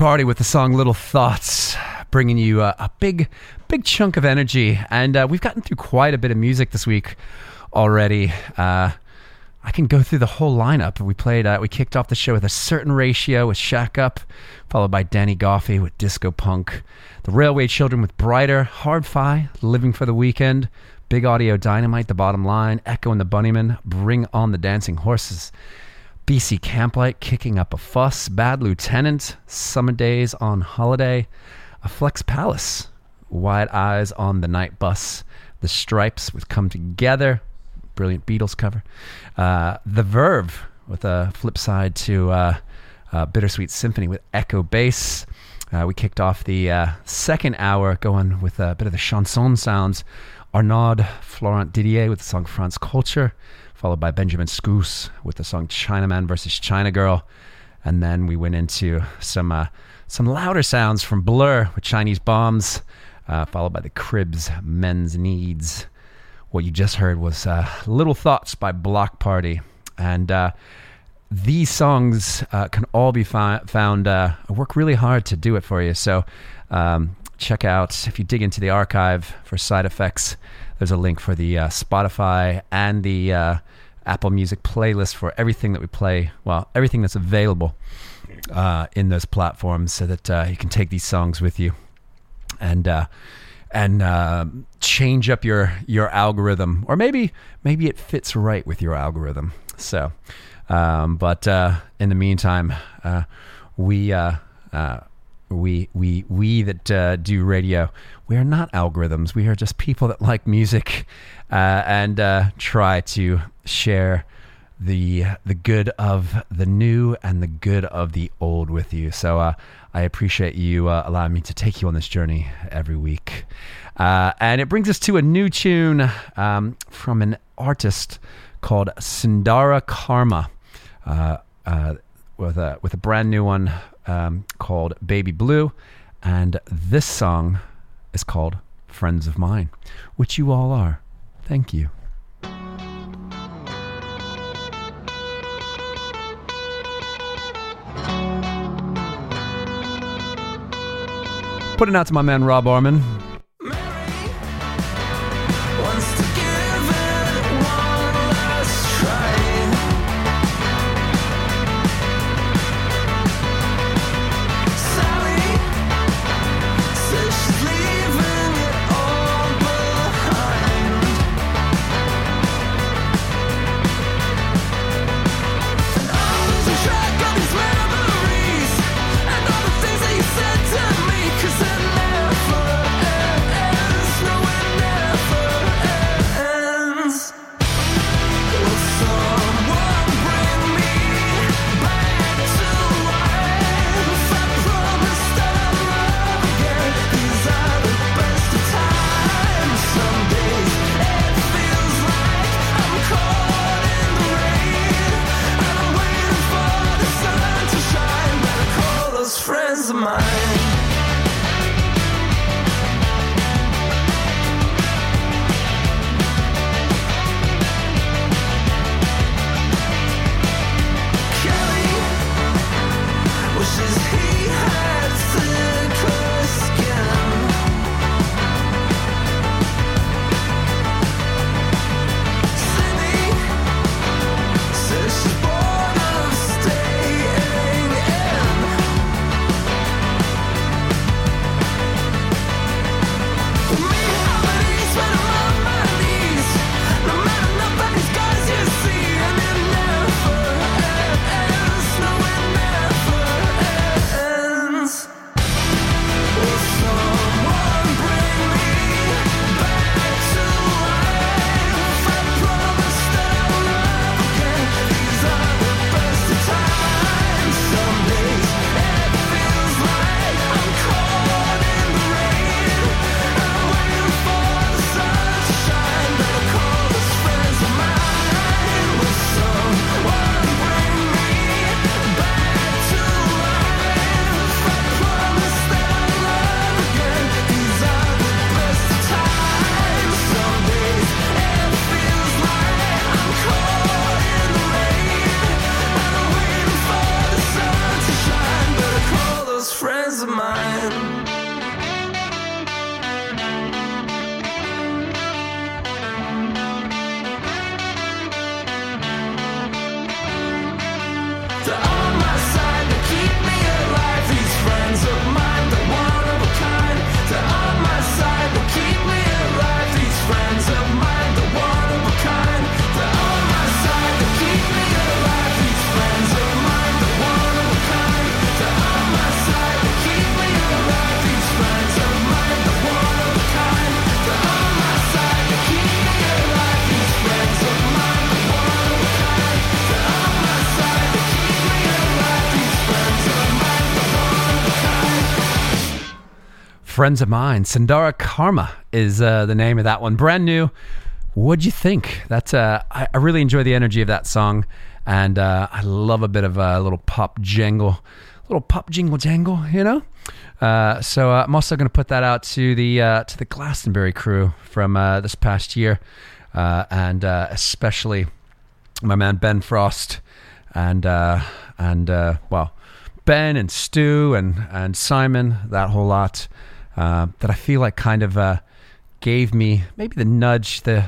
Party with the song Little Thoughts, bringing you a, a big, big chunk of energy. And uh, we've gotten through quite a bit of music this week already. Uh, I can go through the whole lineup. We played, uh, we kicked off the show with a certain ratio with Shack Up, followed by Danny Goffey with Disco Punk, the Railway Children with Brighter, Hard Fi, Living for the Weekend, Big Audio Dynamite, The Bottom Line, Echo and the Bunnymen, Bring on the Dancing Horses. BC Camplight kicking up a fuss, Bad Lieutenant, Summer Days on Holiday, a Flex Palace, Wide Eyes on the Night Bus, The Strypes with Come Together, brilliant Beatles cover, uh, The Verve with a flip side to uh, uh, Bittersweet Symphony with Echo Bass. Uh, we kicked off the uh, second hour going with a bit of the chanson sounds. Arnaud Fleurent Didier with the song France Culture followed by Benjamin Schoos with the song Chinaman versus China Girl. And then we went into some uh, some louder sounds from Blur with Chinese Bombs, uh, followed by the Cribs Men's Needs. What you just heard was uh, Little Thoughts by Bloc Party. And uh, these songs uh, can all be fi- found. Uh, I work really hard to do it for you. So um, check out, if you dig into the archive for side effects, there's a link for the uh, Spotify and the uh, Apple Music playlist for everything that we play. Well, everything that's available uh, in those platforms, so that uh, you can take these songs with you and uh, and uh, change up your your algorithm, or maybe maybe it fits right with your algorithm. So, um, but uh, in the meantime, uh, we. We we we that uh, do radio we are not algorithms. We are just people that like music uh, and uh, try to share the the good of the new and the good of the old with you. So uh, I appreciate you uh, allowing me to take you on this journey every week. Uh, and it brings us to a new tune um, from an artist called Sundara Karma with a with a brand new one um, called Baby Blue, and this song is called Friends of Mine, which you all are. Thank you. Putting out to my man Rob Arman. Friends of Mine. Sundara Karma is uh, the name of that one. Brand new. What'd you think? That's uh, I, I really enjoy the energy of that song, and uh, I love a bit of a little pop jangle, little pop jingle jangle, you know. Uh, so uh, I'm also going to put that out to the uh, to the Glastonbury crew from uh, this past year, uh, and uh, especially my man Ben Frost, and and well, Ben and Stu and and Simon, that whole lot uh, that I feel like kind of uh, gave me maybe the nudge, the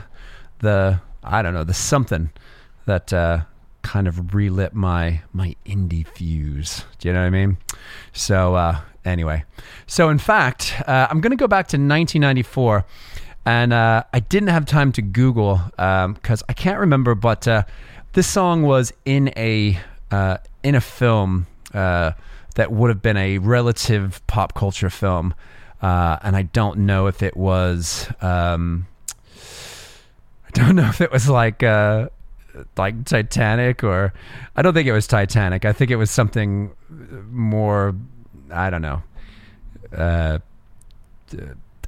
the I don't know, the something that uh, kind of relit my my indie fuse. Do you know what I mean? So uh, anyway, so in fact, uh, I'm going to go back to 1994. And I didn't have time to Google because I can't remember, but this song was in a in a film that would have been a relative pop culture film, uh, and I don't know if it was. Um, I don't know if it was like uh, like Titanic or I don't think it was Titanic. I think it was something more. I don't know. Uh,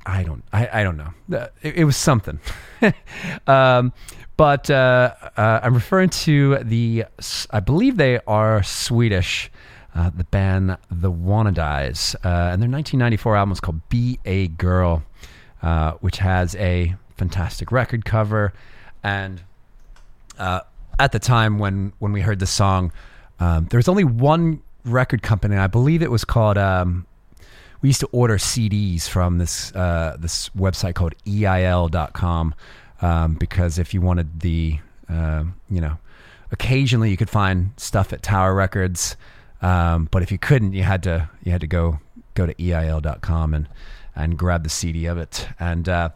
I don't. I, I don't know. Uh, It, it was something. [laughs] um, but uh, uh, I'm referring to the. I believe they are Swedish. Uh, the band The Wannadies, uh, and their 1994 album is called "Be a Girl," uh, which has a fantastic record cover. And uh, at the time when when we heard the song, um, there was only one record company. I believe it was called. Um, we used to order CDs from this uh, this website called EIL.com um, because if you wanted the um, you know occasionally you could find stuff at Tower Records, um, but if you couldn't, you had to you had to go go to EIL.com and and grab the CD of it. And uh,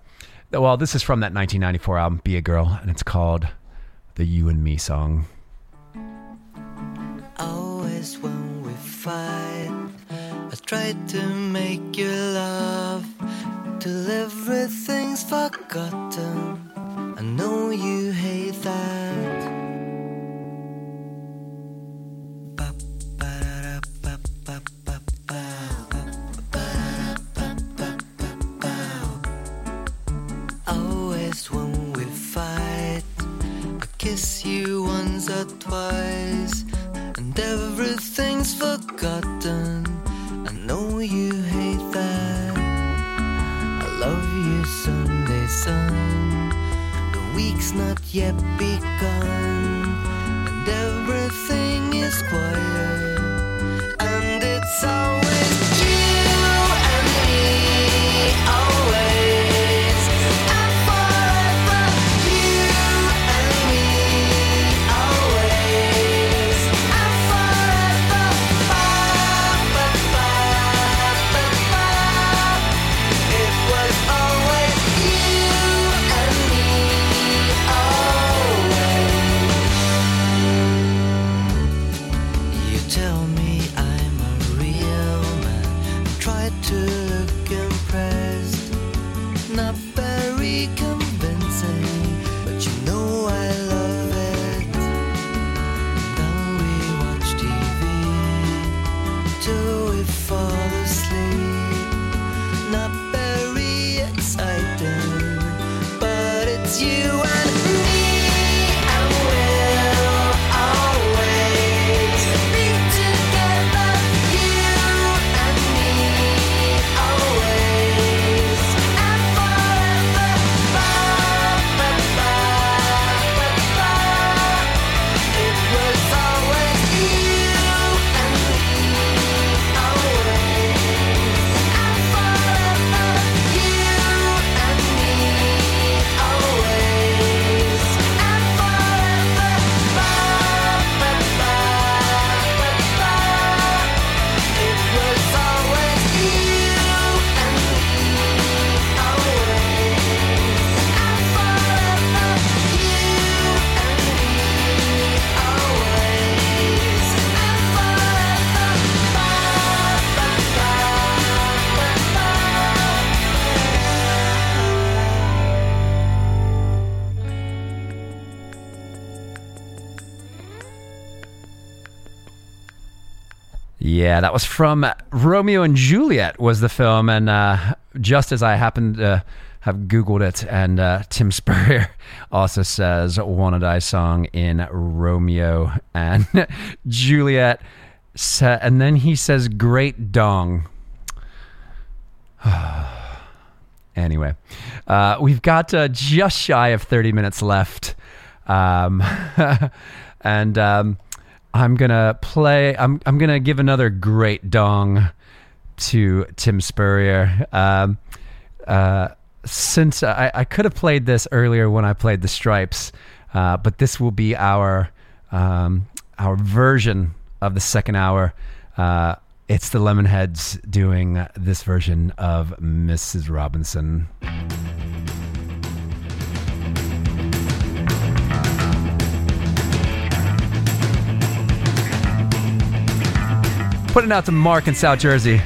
well, this is from that 1994 album "Be a Girl," and it's called the "You and Me" song. Always when we fight, I try to make you laugh till everything's forgotten. I know you hate that. Kiss you once or twice, and everything's forgotten. I know you hate that. I love you, Sunday sun. The week's not yet begun, and everything is quiet, and it's always you Yeah, that was from Romeo and Juliet was the film, and uh, just as I happened to have Googled it, and uh, Tim Spurrier [laughs] also says "Wanna Die" song in Romeo and [laughs] Juliet, and then he says "Great Dong." [sighs] anyway, uh, we've got uh, just shy of thirty minutes left, um, [laughs] and. Um, I'm gonna play. I'm I'm gonna give another great dong to Tim Spurrier. Um, uh, since I, I could have played this earlier when I played the Strypes, uh, but this will be our um, our version of the second hour. Uh, it's the Lemonheads doing this version of Mrs. Robinson. Putting out to Mark in South Jersey.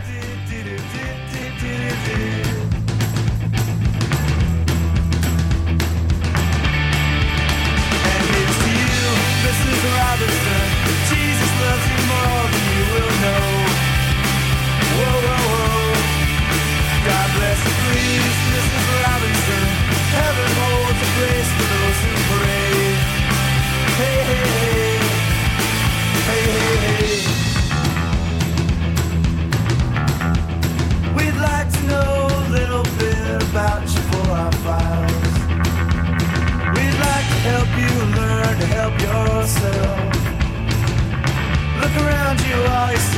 Around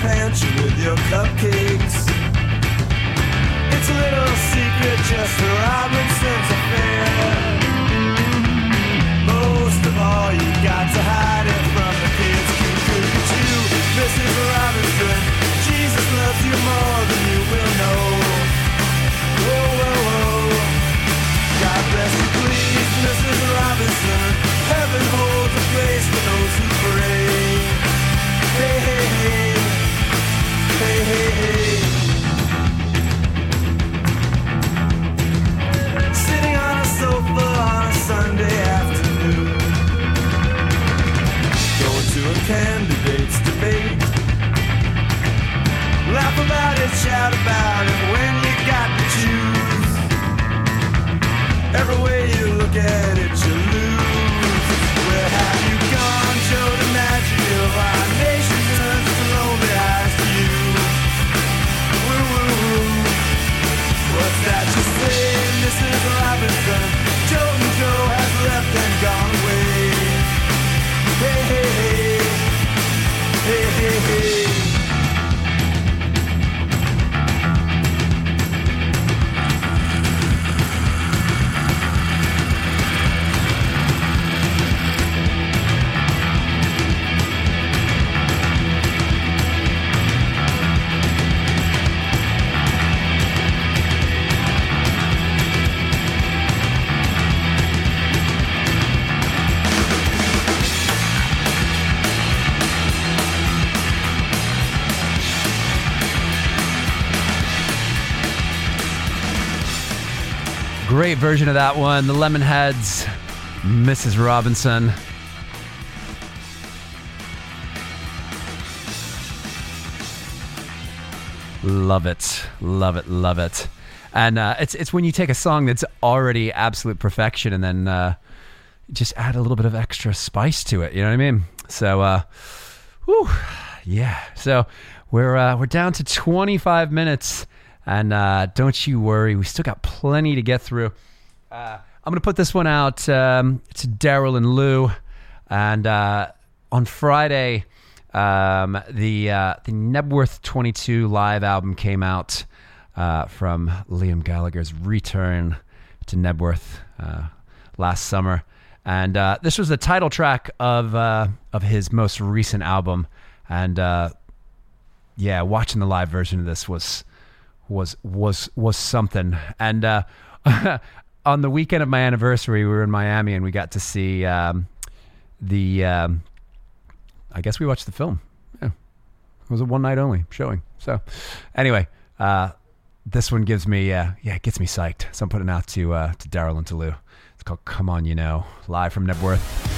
pantry with your cupcakes. It's a little secret just for Robinson's affair. Most of all, you got to hide it from the kids. You, Mrs. Robinson. Jesus loves you more than you will know. Whoa, whoa. Great version of that one. The Lemonheads, Mrs. Robinson. Love it, love it, love it. And uh, it's it's when you take a song that's already absolute perfection and then uh, just add a little bit of extra spice to it. You know what I mean? So, uh, whew, yeah. So we're uh, we're down to 25 minutes, and uh, don't you worry, we still got plenty to get through. Uh, I'm gonna put this one out um, to Daryl and Lou, and uh, on Friday, um, the uh, the Knebworth 22 live album came out uh, from Liam Gallagher's Return to Knebworth. Uh, last summer, and uh, this was the title track of of his most recent album. And yeah, watching the live version of this was was was was something. And uh, [laughs] on the weekend of my anniversary, we were in Miami and we got to see um, the. Um, I guess we watched the film. Yeah, it was a one night only showing. So, anyway, uh, this one gives me uh, yeah, it gets me psyched. So I'm putting out to uh, to Daryl and to Lou. It's called "Come On, You Know," live from Knebworth.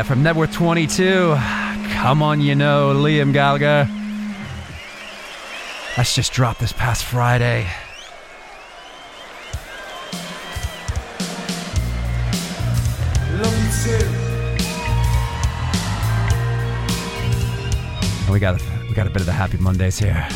Yeah, from Knebworth 22. Come on, you know, Liam Gallagher. That's just dropped this past Friday. Love you too. We got we got a bit of the Happy Mondays here.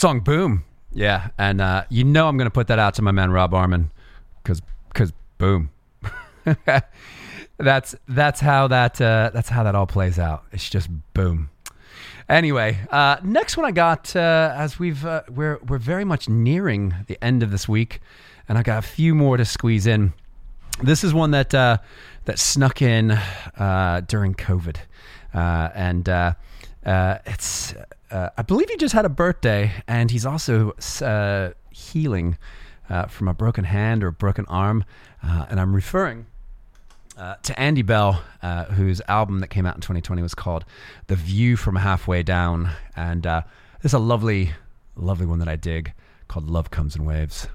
Song Boom. Yeah, and uh, you know I'm going to put that out to my man Rob Arman cuz cuz boom. [laughs] that's that's how that uh, that's how that all plays out. It's just boom. Anyway, uh, next one I got uh, as we've uh, we're we're very much nearing the end of this week, and I got a few more to squeeze in. This is one that uh, that snuck in uh, during COVID, uh, and uh, uh, it's uh, I believe he just had a birthday, and he's also uh, healing uh, from a broken hand or a broken arm, uh, and I'm referring uh, to Andy Bell, uh, whose album that came out in 2020 was called "The View from Halfway Down," and uh, there's a lovely, lovely one that I dig called "Love Comes in Waves."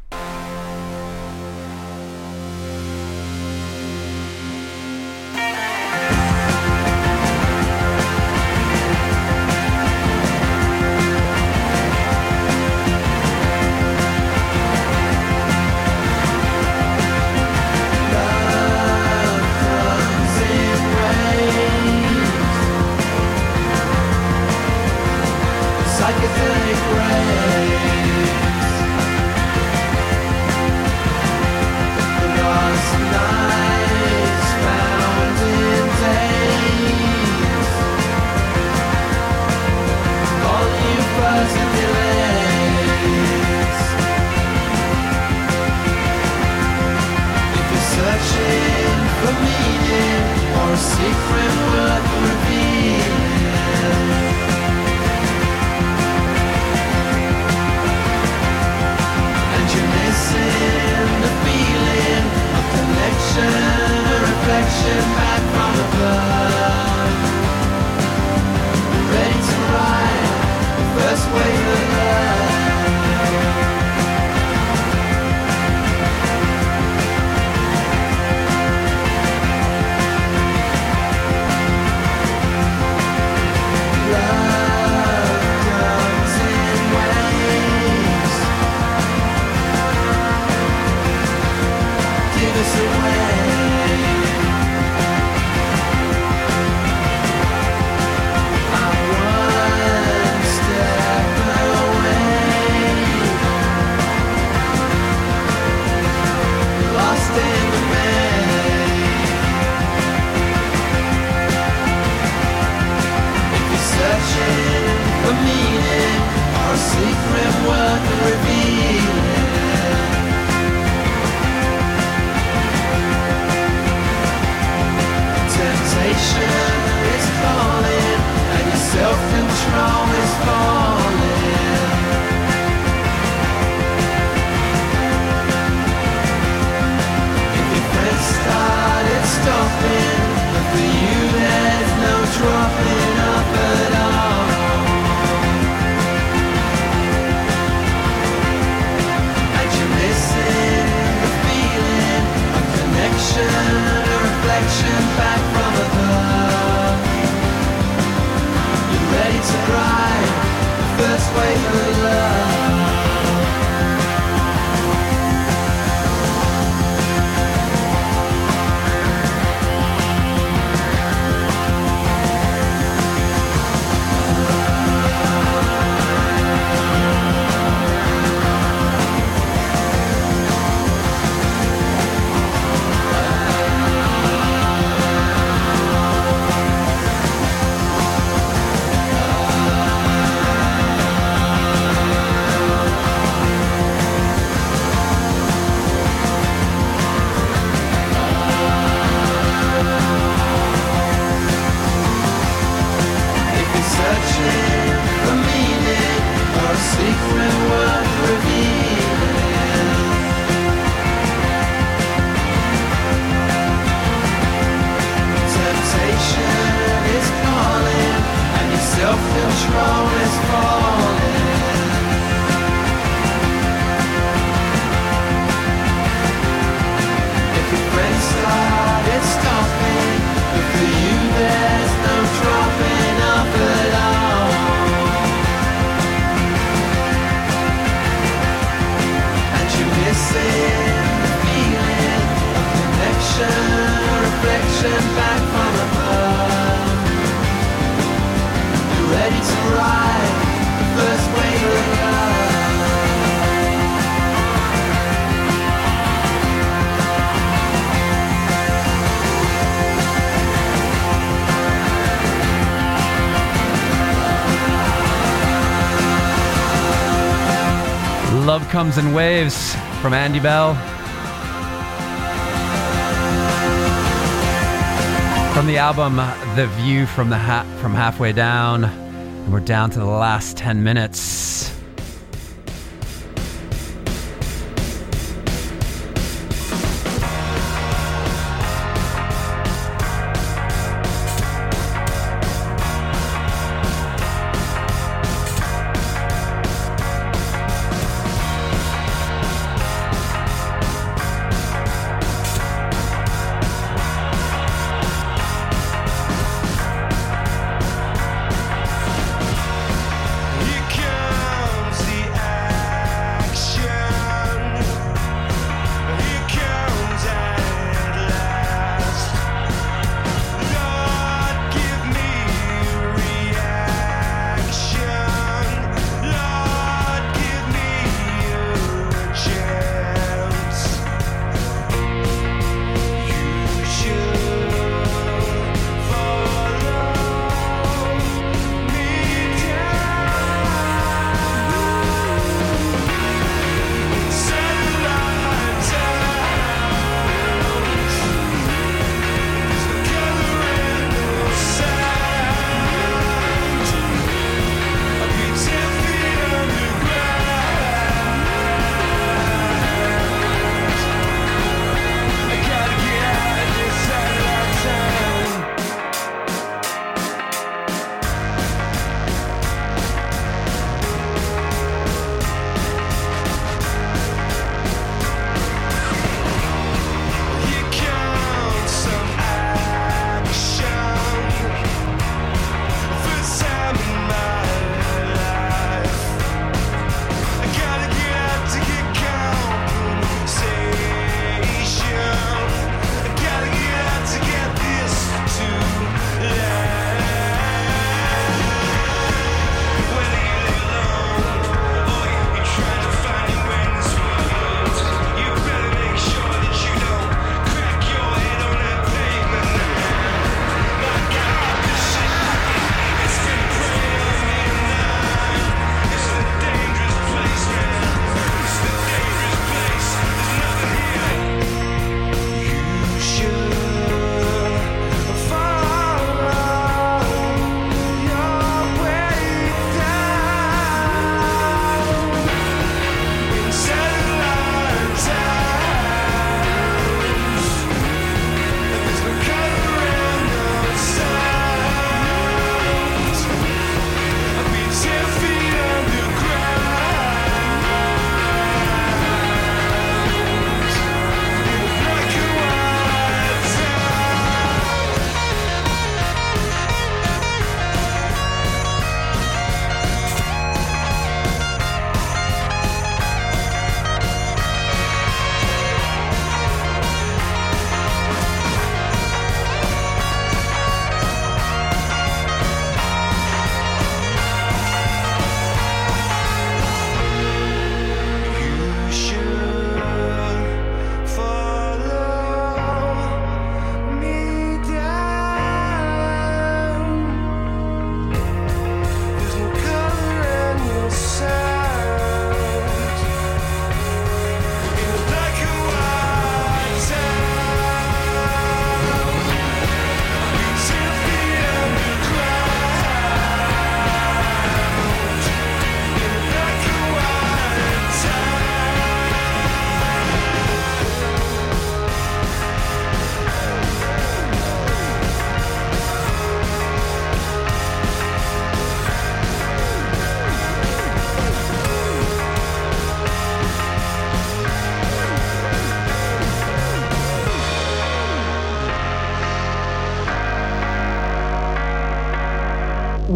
Love Comes in Waves from Andy Bell. From the album The View from the ha- from Halfway Down, and we're down to the last 10 minutes.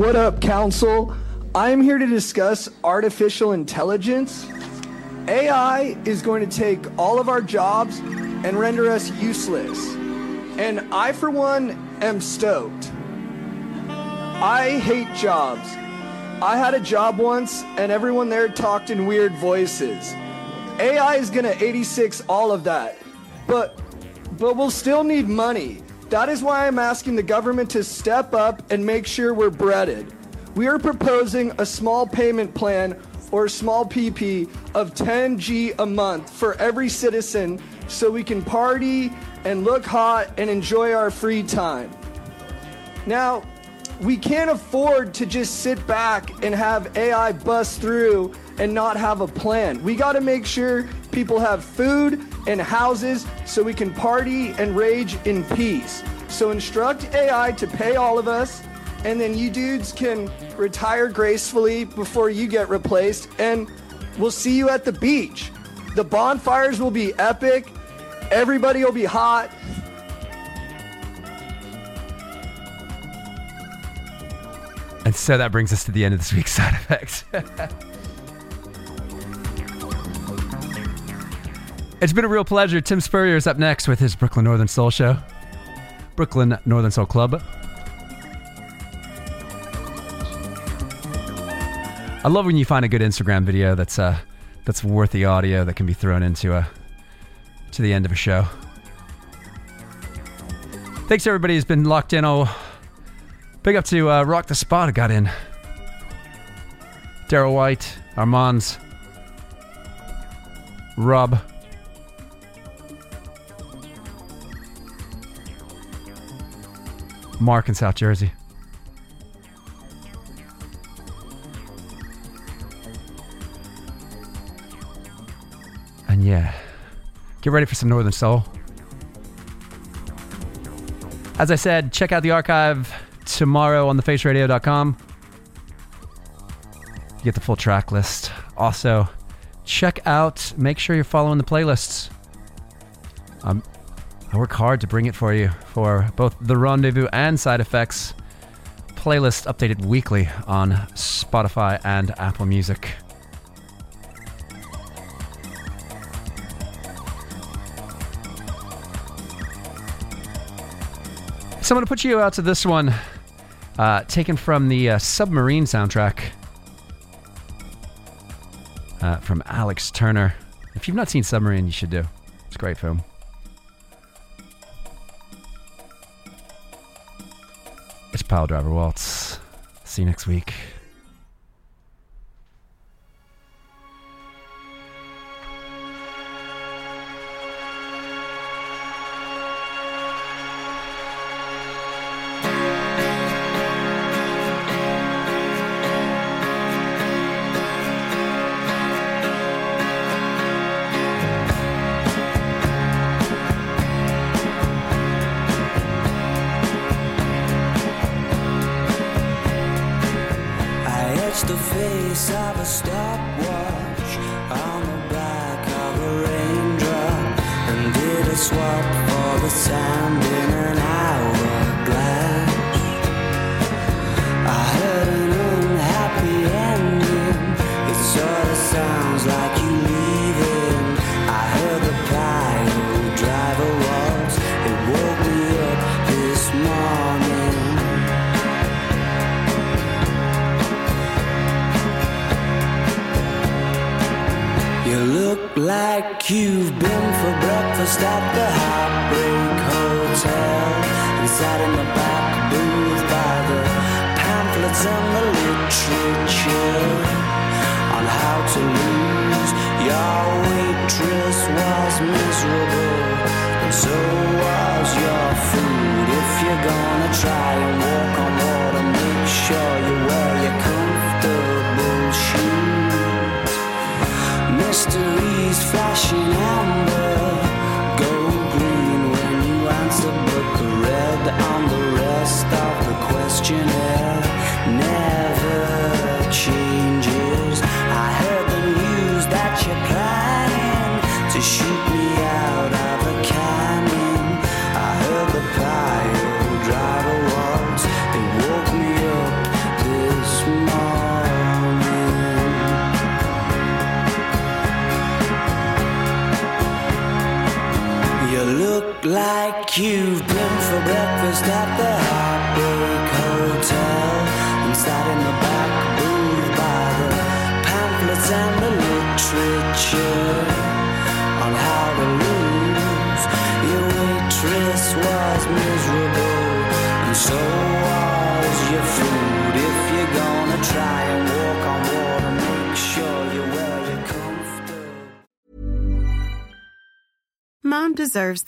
What up, Council? I am here to discuss artificial intelligence. AI is going to take all of our jobs and render us useless. And I, for one, am stoked. I hate jobs. I had a job once, and everyone there talked in weird voices. AI is gonna 86 all of that. But but we'll still need money. That is why I'm asking the government to step up and make sure we're breaded. We are proposing a small payment plan or small PP of 10G a month for every citizen so we can party and look hot and enjoy our free time. Now, we can't afford to just sit back and have AI bust through and not have a plan. We got to make sure people have food and houses so we can party and rage in peace. So instruct AI to pay all of us, and then you dudes can retire gracefully before you get replaced, and we'll see you at the beach. The bonfires will be epic, everybody will be hot. And so that brings us to the end of this week's [laughs] side effects. [laughs] it's been a real pleasure. Tim Spurrier is up next with his Brooklyn Northern Soul show. Brooklyn Northern Soul Club. I love when you find a good Instagram video that's uh that's worth the audio that can be thrown into a to the end of a show. Thanks everybody who's been locked in. Oh, big up to uh, Rock the Spot I got in. Daryl White, Armand's, Rob, Mark in South Jersey. And yeah, get ready for some Northern Soul. As I said, check out the archive tomorrow on thefaceradio.com. You get the full track list. Also, check out, make sure you're following the playlists. Um, I work hard to bring it for you for both the Rendezvous and Side Effects playlist updated weekly on Spotify and Apple Music. So I'm going to put you out to this one, uh, taken from the uh, Submarine soundtrack uh, from Alex Turner. If you've not seen Submarine, you should do. It's a great film. Pile Driver Waltz. See you next week.